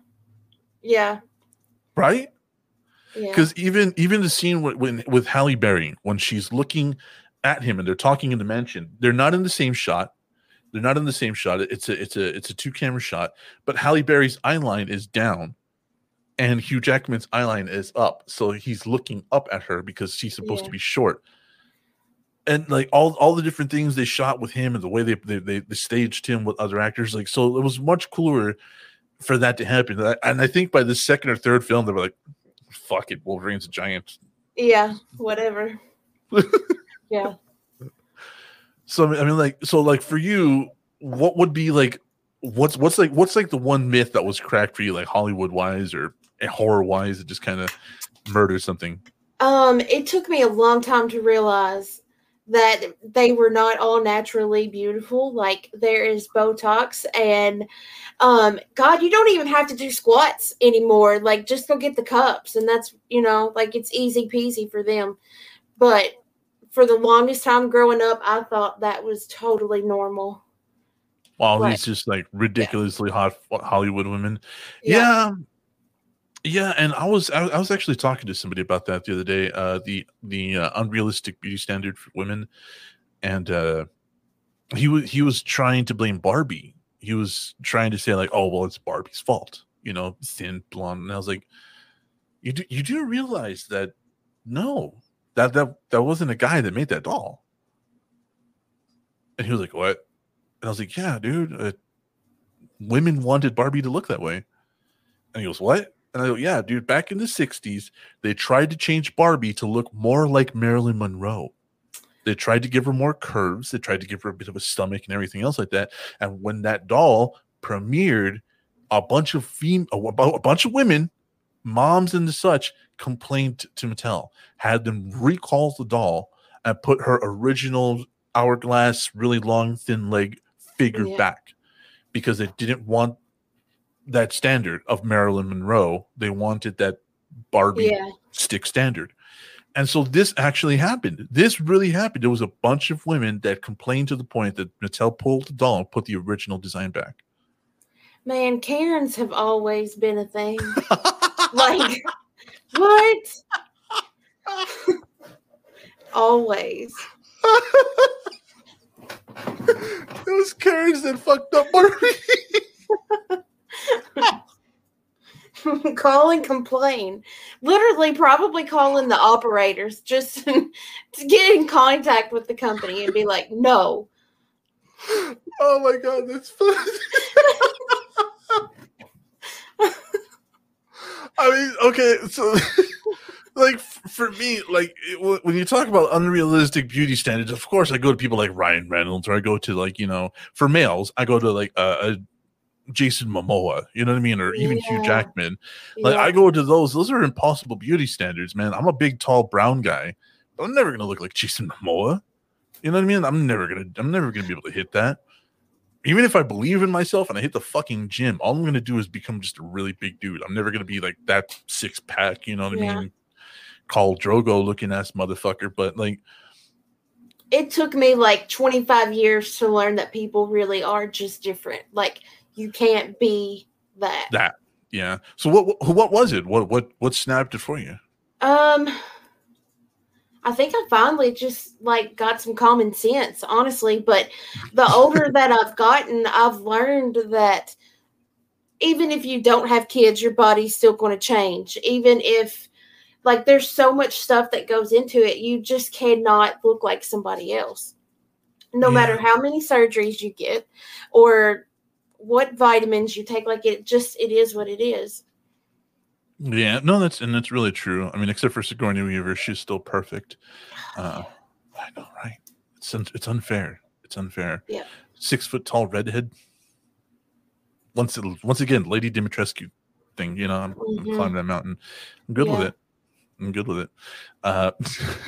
yeah, right? yeah. Because even even the scene with, when with Halle Berry when she's looking at him and they're talking in the mansion, they're not in the same shot. They're not in the same shot. It's a it's a it's a two camera shot, but Halle Berry's eye line is down, and Hugh Jackman's eye line is up. So he's looking up at her because she's supposed Yeah. to be short. And like all all the different things they shot with him and the way they they, they they staged him with other actors, like so it was much cooler for that to happen. And I- think by the second or third film, they were like, "Fuck it, Wolverine's a giant." yeah, whatever. yeah. So I mean, like, so like for you, what would be like, what's what's like what's like the one myth that was cracked for you, like Hollywood wise or horror wise, that just kind of murdered something? Um, it took me a long time to realize that they were not all naturally beautiful. Like there is Botox and um God, you don't even have to do squats anymore. Like just go get the cups and that's you know, like it's easy peasy for them. But for the longest time growing up, I thought that was totally normal. All Right. these just like ridiculously hot Hollywood women. Yeah. Yeah. Yeah, and I was I, was actually talking to somebody about that the other day. Uh, the the uh, unrealistic beauty standard for women, and uh, he was he was trying to blame Barbie. He was trying to say like, oh well, it's Barbie's fault, you know, thin blonde. And I was like, you do you do realize that no, that that that wasn't a guy that made that doll. And he was like, what? And I was like, yeah, dude. Uh, women wanted Barbie to look that way. And he goes, what? And I go, yeah, dude. Back in the '60s, they tried to change Barbie to look more like Marilyn Monroe. They tried to give her more curves. They tried to give her a bit of a stomach and everything else like that. And when that doll premiered, a bunch of fem- a, a bunch of women, moms and the such, complained to Mattel, had them recall the doll and put her original hourglass, really long, thin leg figure Yeah. back because they didn't want that standard of Marilyn Monroe. They wanted that Barbie Yeah. stick standard. And so this actually happened. This really happened. There was a bunch of women that complained to the point that Mattel pulled the doll and put the original design back. Man, Karens have always been a thing. like what? always. it was Karens that fucked up Barbie. call and complain. Literally, probably calling the operators just to get in contact with the company and be like, no. Oh my god, that's funny. I mean, okay, so like for me, like it, when you talk about unrealistic beauty standards, of course, I go to people like Ryan Reynolds, or I go to like you know, for males, I go to like uh, a Jason Momoa, you know what I mean, or even yeah. Hugh Jackman. Like yeah. I go to those; those are impossible beauty standards, man. I'm a big, tall, brown guy. I'm never gonna look like Jason Momoa. You know what I mean? I'm never gonna, I'm never gonna be able to hit that even if I believe in myself and I hit the fucking gym, all I'm gonna do is become just a really big dude. I'm never gonna be like that six pack, you know what yeah. I mean? Khal Drogo looking ass motherfucker. But like it took me like 25 years to learn that people really are just different. Like you can't be that. That. Yeah. So what what, what was it? What what what snapped it for you? Um I think I finally just like got some common sense, honestly. But the older that I've gotten, I've learned that even if you don't have kids, your body's still going to change. Even if, like, there's so much stuff that goes into it, you just cannot look like somebody else. No yeah. matter how many surgeries you get or what vitamins you take, like, it just, it is what it is. Yeah, no, that's and that's really true. I mean, except for Sigourney Weaver, she's still perfect. Uh, I know, right? It's it's unfair. It's unfair. Yeah. Six foot tall redhead. Once it, once again, Lady Dimitrescu thing. You know, I'm, mm-hmm. I'm climbing that mountain. I'm good yeah. with it. I'm good with it. Uh,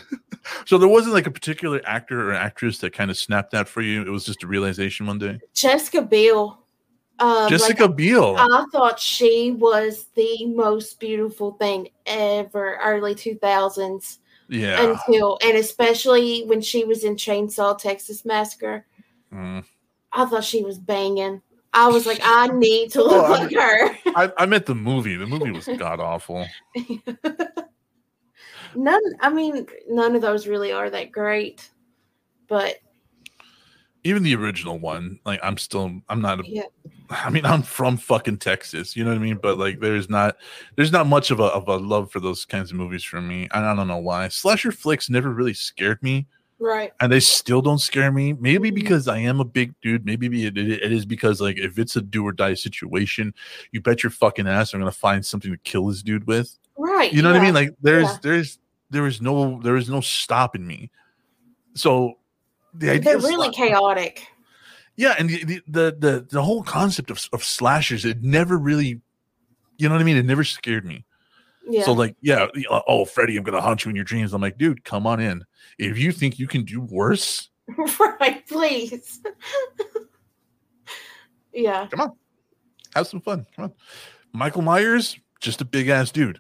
so there wasn't like a particular actor or actress that kind of snapped that for you. It was just a realization one day. Jessica Biel um, Jessica like, Biel. I thought she was the most beautiful thing ever, early 2000s. Yeah. Until, and especially when she was in Chainsaw Texas Massacre. Mm. I thought she was banging. I was like, I need to look like I her. I, I meant the movie. The movie was god awful. none, I mean, none of those really are that great. But even the original one, like I'm still I'm not a yeah. I mean I'm from fucking Texas, you know what I mean? But like there's not there's not much of a of a love for those kinds of movies for me. I don't know why. Slasher flicks never really scared me. Right. And they still don't scare me. Maybe mm-hmm. because I am a big dude. Maybe it, it is because like if it's a do or die situation, you bet your fucking ass I'm gonna find something to kill this dude with. Right. You know yeah. what I mean? Like there's yeah. there's there is no there is no stopping me. So the idea they're really chaotic. Yeah, and the, the the the, whole concept of, of slashers, it never really, you know what I mean? It never scared me. Yeah. So like, yeah, uh, oh, Freddy, I'm gonna haunt you in your dreams. I'm like, dude, come on in. If you think you can do worse, right? Please. yeah. Come on, have some fun. Come on. Michael Myers, just a big ass dude.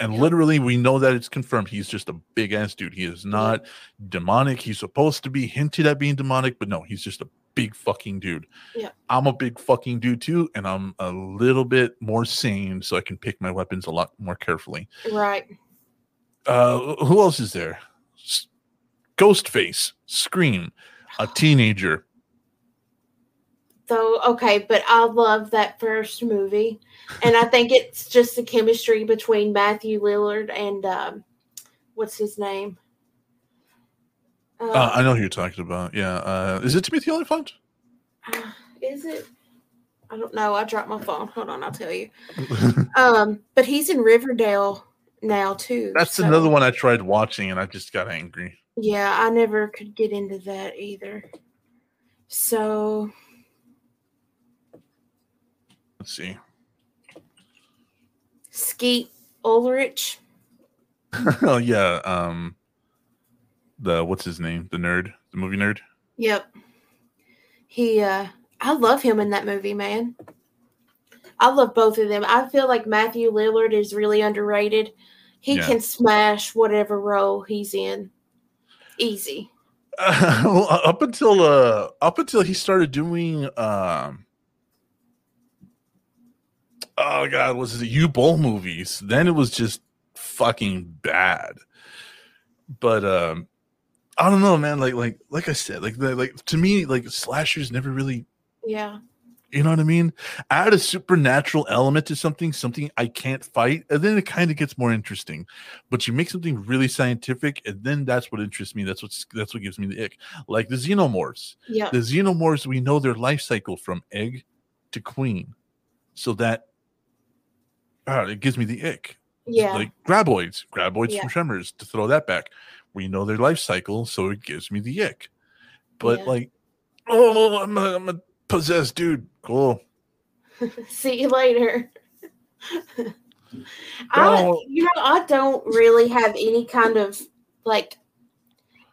And literally, we know that it's confirmed. He's just a big ass dude. He is not demonic. He's supposed to be hinted at being demonic, but no, he's just a big fucking dude. Yeah. I'm a big fucking dude too, and I'm a little bit more sane, so I can pick my weapons a lot more carefully. Right. Uh, who else is there? Ghostface, Scream, a teenager, so okay, but I love that first movie, and I think it's just the chemistry between Matthew Lillard and um, what's his name? Uh, uh, I know who you're talking about. Yeah, uh, is it Timothy Olyphant? Uh, is it? I don't know. I dropped my phone. Hold on, I'll tell you. um, but he's in Riverdale now too. That's so. another one I tried watching, and I just got angry. Yeah, I never could get into that either. So Let's see. Skeet Ulrich. oh yeah, um the what's his name? The nerd, the movie nerd. Yep. He uh I love him in that movie, man. I love both of them. I feel like Matthew Lillard is really underrated. He yeah. can smash whatever role he's in. Easy. Uh, well, up until uh up until he started doing um oh god, was it Uwe Boll movies? Then it was just fucking bad. But um I don't know, man. Like like like I said, like the, like to me, like slashers never really yeah You know what I mean? Add a supernatural element to something, something I can't fight, and then it kind of gets more interesting. But you make something really scientific, and then that's what interests me. That's what's that's what gives me the ick. Like the xenomorphs. Yeah. The xenomorphs, we know their life cycle from egg to queen, so that uh, it gives me the ick. Yeah. Like graboids, graboids Yeah. from Tremors. To throw that back, we know their life cycle, so it gives me the ick. But Yeah. like, oh, I'm a, I'm a possessed dude. Cool. See you later. I, you know, I don't really have any kind of like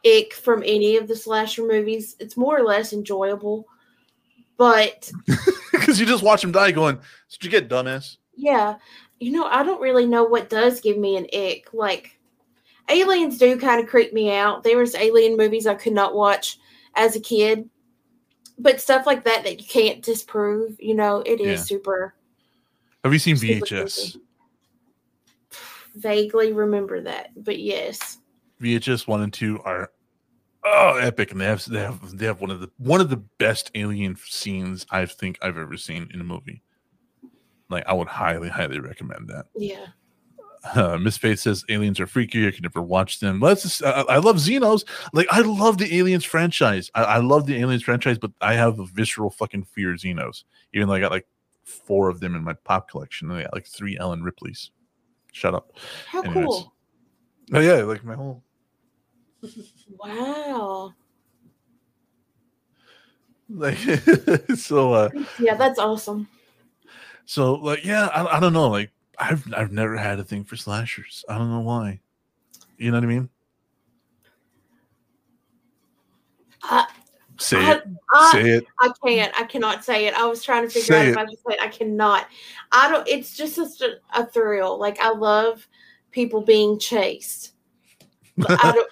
ick from any of the slasher movies. It's more or less enjoyable, but Because you just watch them die, going, "Did you get dumbass?" yeah, you know, I don't really know what does give me an ick. Like aliens do kind of creep me out. There was alien movies I could not watch as a kid, but stuff like that that you can't disprove. You know, it is Yeah. super. Have you seen VHS? Vaguely remember that, but yes. VHS one and two are oh epic, and they have they have they have one of the one of the best alien scenes I think I've ever seen in a movie. Like I would highly highly recommend that. Yeah. Uh, Miss Faith says aliens are freaky. I can never watch them. Let's. Just, I, I love Xenos. Like I love the Aliens franchise. I, I love the Aliens franchise, but I have a visceral fucking fear of Xenos. Even though I got like four of them in my pop collection. I got like three Ellen Ripleys. Shut up. How Anyways. cool. Oh yeah, like my whole. Wow. Like so. uh Yeah, that's awesome. So like yeah, I, I don't know. Like I've I've never had a thing for slashers. I don't know why. You know what I mean? I, Say I, it. I, Say it. I can't. I cannot say it. I was trying to figure Say out it. I say it. I cannot. I don't. It's just a, a thrill. Like I love people being chased. But I don't.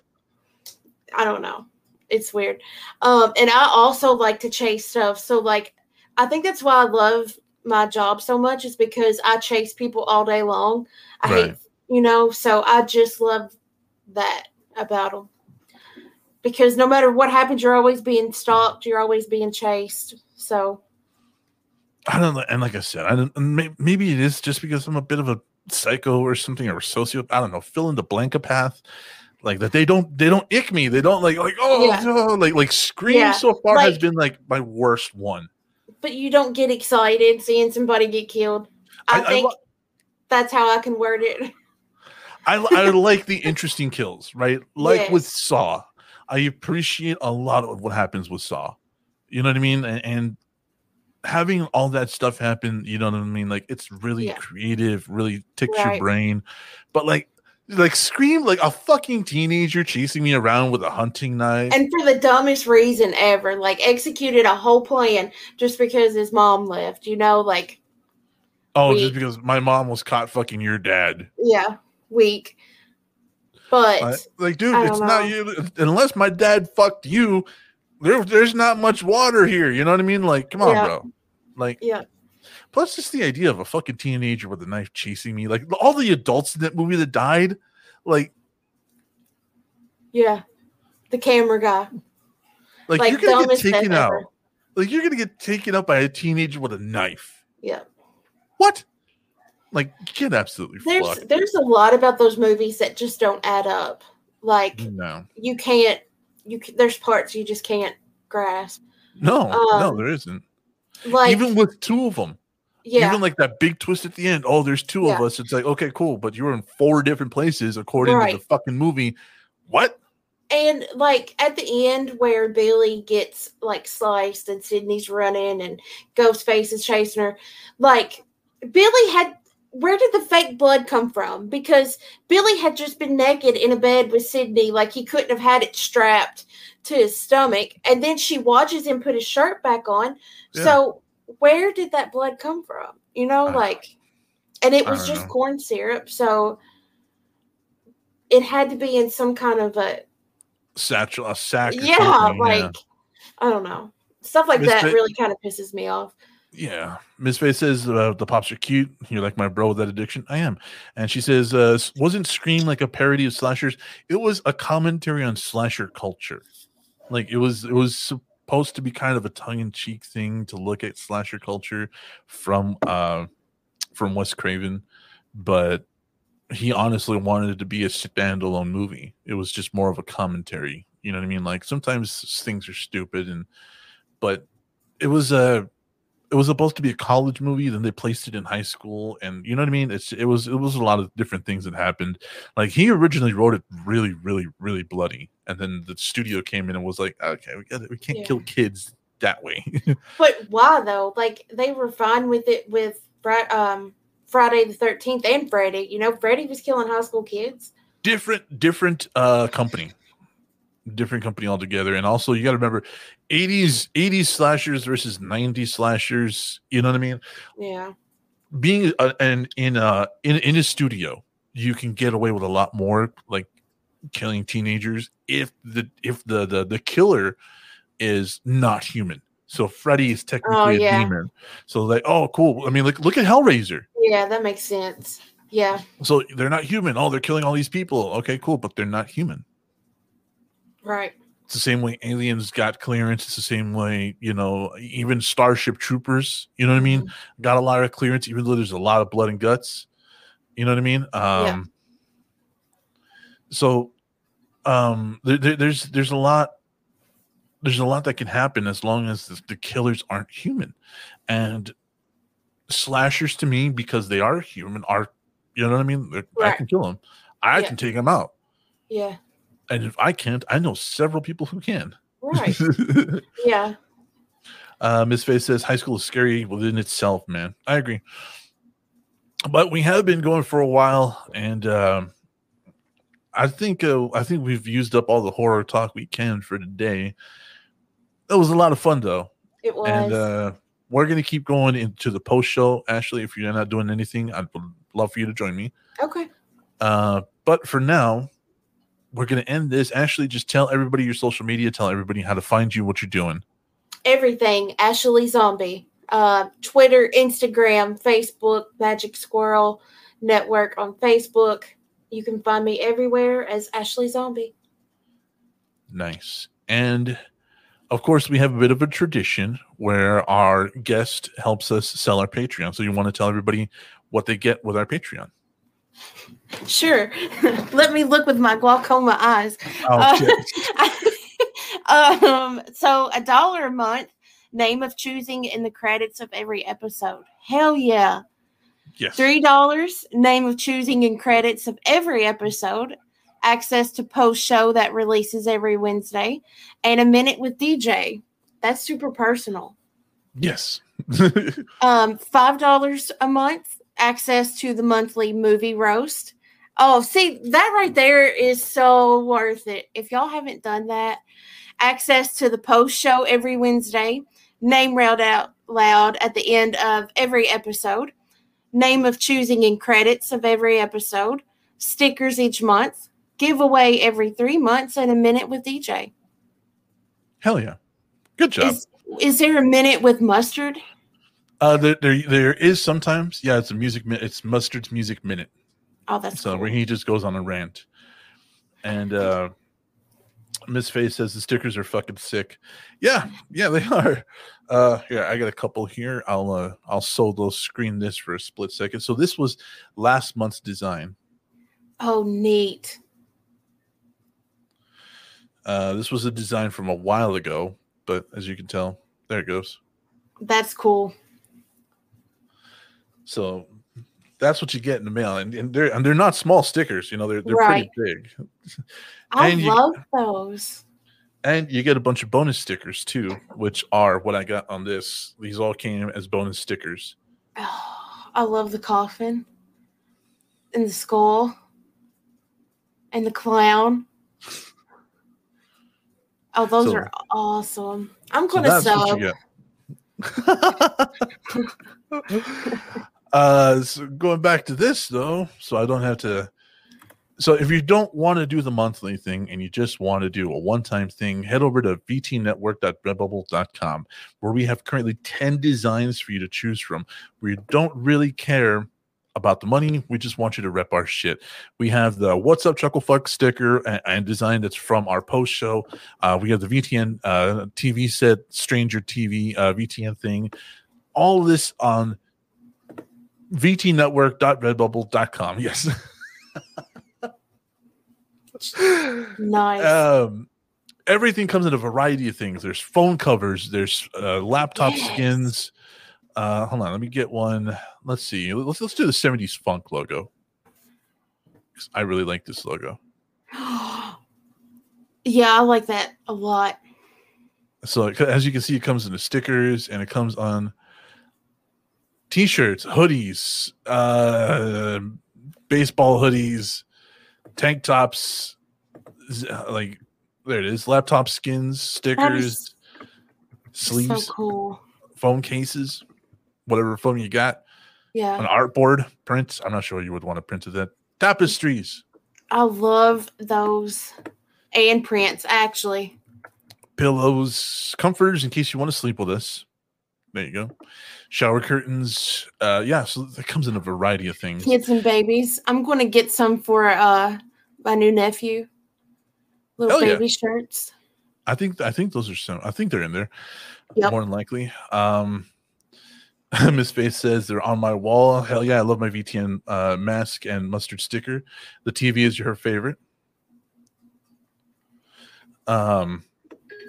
I don't know. It's weird. Um, and I also like to chase stuff. So like, I think that's why I love my job so much is because I chase people all day long. I hate, you know. So I just love that about them. Because no matter what happens, you're always being stalked. You're always being chased. So I don't know. And like I said, I don't. Maybe it is just because I'm a bit of a psycho or something or sociopath. I don't know. Fill in the blank path. Like that, they don't. They don't ick me. They don't like like oh, Yeah. oh, like like Scream Yeah, so far has been like my worst one. But you don't get excited seeing somebody get killed. I, I- I think that's how I can word it. I I like the interesting kills, right? Like with Saw, I appreciate a lot of what happens with Saw. You know what I mean? And, and having all that stuff happen, you know what I mean? Like it's really Yeah. creative, really ticks your brain. But like like scream like a fucking teenager chasing me around with a hunting knife. and for the dumbest reason ever, like executed a whole plan just because his mom left. You know, like oh, we- just because my mom was caught fucking your dad. yeah, weak. But I- like, dude, it's don't you unless my dad fucked you. There, there's not much water here. You know what I mean? Like, come on, Yeah. bro. Like, yeah, plus just the idea of a fucking teenager with a knife chasing me. Like all the adults in that movie that died. Like, yeah, the camera guy, like, like you're gonna get taken out. ever. Like you're gonna get taken out by a teenager with a knife. Yeah, What? Like, get absolutely there's fucked. there's a lot about those movies that just don't add up. Like No, you can't, you c- there's parts you just can't grasp. no, no, Um, there isn't. Like Even with two of them. Yeah, Even like that big twist at the end. Oh, there's two of us. It's like, okay, cool, but you were in four different places according to the fucking movie. What? And like at the end where Billy gets like sliced and Sidney's running and Ghostface is chasing her, like Billy had where did the fake blood come from? Because Billy had just been naked in a bed with Sidney, like he couldn't have had it strapped to his stomach. And then she watches him put his shirt back on. Yeah. So where did that blood come from? You know, like and it was just know. corn syrup, so it had to be in some kind of a Satchel, a sack. yeah, like I don't know. Stuff like that really kind of pisses me off. Yeah. Miss Faye says uh, the pops are cute. You're like my bro with that addiction. I am. And she says, uh, wasn't Scream like a parody of slashers? It was a commentary on slasher culture. Like it was, it was, supposed to be kind of a tongue-in-cheek thing to look at slasher culture from uh from Wes Craven, but he honestly wanted it to be a standalone movie. It was just more of a commentary. You know what I mean? Like sometimes things are stupid and but it was a it was supposed to be a college movie then they placed it in high school and you know what i mean it's it was it was a lot of different things that happened like he originally wrote it really really really bloody and then the studio came in and was like okay we got we can't Yeah. kill kids that way But why though? Like they were fine with it with um, Friday the Thirteenth and Freddy. You know, Freddy was killing high school kids. different different uh company different company altogether. And also you got to remember 80s 80s slashers versus 90s slashers you know what i mean? Yeah, being uh, and in a in in a studio you can get away with a lot more like killing teenagers if the if the the, the killer is not human. So freddy is technically Oh, a demon. So like oh cool. I mean like look at hellraiser. Yeah, that makes sense. Yeah, so they're not human. Oh they're killing all these people. Okay cool. But they're not human right. it's the same way aliens got clearance it's the same way you know even starship troopers you know what i mean Mm-hmm. got a lot of clearance even though there's a lot of blood and guts you know what i mean um Yeah. so um there, there- there's there's a lot there's a lot that can happen as long as the, the killers aren't human and slashers to me because they are human are you know what i mean They're- i can kill them i Yeah. can take them out Yeah, and if i can't i know several people who can right. yeah, Uh, Miss Face says high school is scary within itself, man. I agree. But we have been going for a while, and um, I think uh, I think we've used up all the horror talk we can for today. It was a lot of fun, though, it was. and uh, we're gonna keep going into the post show. Ashley, if you're not doing anything, I'd love for you to join me. okay. Uh, but for now, we're gonna end this. Ashley, just tell everybody your social media. Tell everybody how to find you, what you're doing. Everything Ashley Zombie. Uh, Twitter, Instagram, Facebook, Magic Squirrel Network on Facebook. You can find me everywhere as Ashley Zombie. Nice. And of course, we have a bit of a tradition where our guest helps us sell our Patreon. So you want to tell everybody what they get with our Patreon? Sure. Let me look with my glaucoma eyes. Oh, Uh, um, so a dollar a month, name of choosing in the credits of every episode. Hell yeah. yes. Three dollars, name of choosing in credits of every episode, access to post show that releases every Wednesday, and a minute with DJ. That's super personal. Yes. Um, five dollars a month, access to the monthly movie roast. Oh, see that right there is so worth it. If y'all haven't done that, access to the post show every Wednesday, name read out loud at the end of every episode, name of choosing in credits of every episode, stickers each month, giveaway every three months, and a minute with DJ. Hell yeah. Good job. Is, is there a minute with mustard? Uh, there, there, there is sometimes, yeah, it's a music, it's Mustard's Music Minute. Oh, that's So cool. he just goes on a rant. And uh Miss Face says the stickers are fucking sick. Yeah, yeah, they are. Uh here, I got a couple here. I'll uh I'll solo screen this for a split second. So this was last month's design. Oh, neat. Uh this was a design from a while ago, but as you can tell, there it goes. That's cool. So that's what you get in the mail. And, and they're and they're not small stickers, you know, they're they're Right. pretty big. I And you- love those. And you get a bunch of bonus stickers too, which are what I got on this. These all came as bonus stickers. Oh, I love the coffin and the skull and the clown. Oh, those So- are awesome. I'm gonna that's what sub. you get. uh, so going back to this though, so I don't have to. So if you don't want to do the monthly thing and you just want to do a one-time thing, head over to vtnetwork.redbubble.com where we have currently 10 designs for you to choose from you don't really care about the money. We just want you to rep our shit. We have the What's Up Chuckle Fuck sticker and, and design that's from our post show. Uh, we have the VTN uh, TV set, Stranger TV uh, VTN thing. All this on vtnetwork.redbubble.com. Yes. Nice. um, everything comes in a variety of things. There's phone covers, there's uh, laptop Yes. skins. Uh, hold on, let me get one. Let's see. Let's let's do the 70s funk logo. I really like this logo. yeah, I like that a lot. So as you can see, it comes in the stickers and it comes on t-shirts, hoodies, uh, baseball hoodies, tank tops, like there it is, laptop skins, stickers, sleeves, So cool. phone cases, whatever phone you got, Yeah. an artboard print. I'm not sure you would want to print to that. Tapestries, I love those and prints actually. pillows, comforters in case you want to sleep with us. There you go. Shower curtains. Uh yeah, so it comes in a variety of things. Kids and babies. I'm going to get some for uh my new nephew. Little Hell yeah. baby shirts. I think I think those are some. I think they're in there. Yep. More than likely. Um, Miss Face says they're on my wall. Hell yeah, I love my VTN uh, mask and mustard sticker. The TV is your favorite. Um,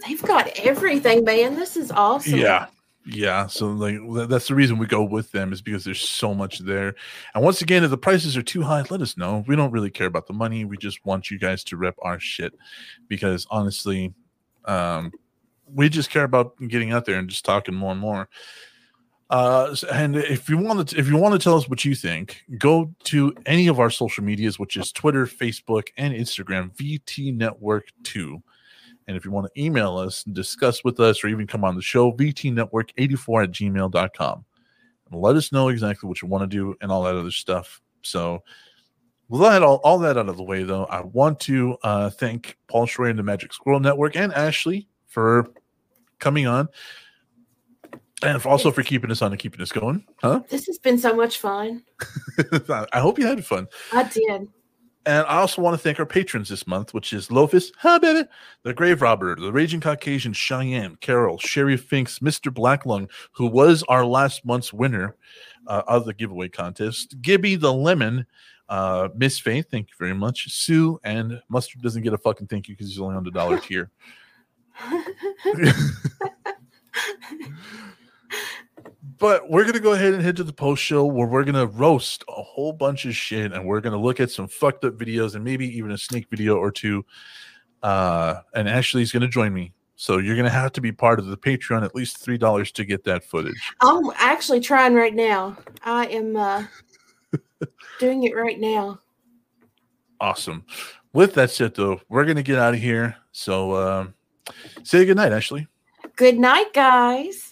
They've got everything, man. This is awesome. yeah, yeah. So like that's the reason we go with them is because there's so much there. And once again, if the prices are too high, let us know. We don't really care about the money. We just want you guys to rep our shit because honestly, um, we just care about getting out there and just talking more and more. Uh, and if you want to, if you want to tell us what you think, go to any of our social medias, which is Twitter, Facebook, and Instagram, VT Network Two. And if you want to email us and discuss with us or even come on the show, vtnetwork84 at gmail.com. And let us know exactly what you want to do and all that other stuff. So, with that all, all that out of the way, though, I want to uh, thank Paul Schroyer and the Magic Squirrel Network and Ashley for coming on and also for keeping us on and keeping us going. Huh? This has been so much fun. I hope you had fun. I did. And I also want to thank our patrons this month, which is Lofus, ha baby, the Grave Robber, the Raging Caucasian, Cheyenne, Carol, Sherry Finks, Mr. Blacklung, who was our last month's winner uh, of the giveaway contest, Gibby the Lemon, uh, Miss Faith, thank you very much, Sue, and Mustard doesn't get a fucking thank you because he's only on the dollar tier. But we're gonna go ahead and head to the post show where we're gonna roast a whole bunch of shit and we're gonna look at some fucked up videos and maybe even a sneak video or two. Uh, and Ashley's gonna join me, so you're gonna have to be part of the Patreon at least three dollars to get that footage. I'm actually trying right now. I am uh, doing it right now. Awesome. With that said, though, we're gonna get out of here. So, um, say good night, Ashley. Good night, guys.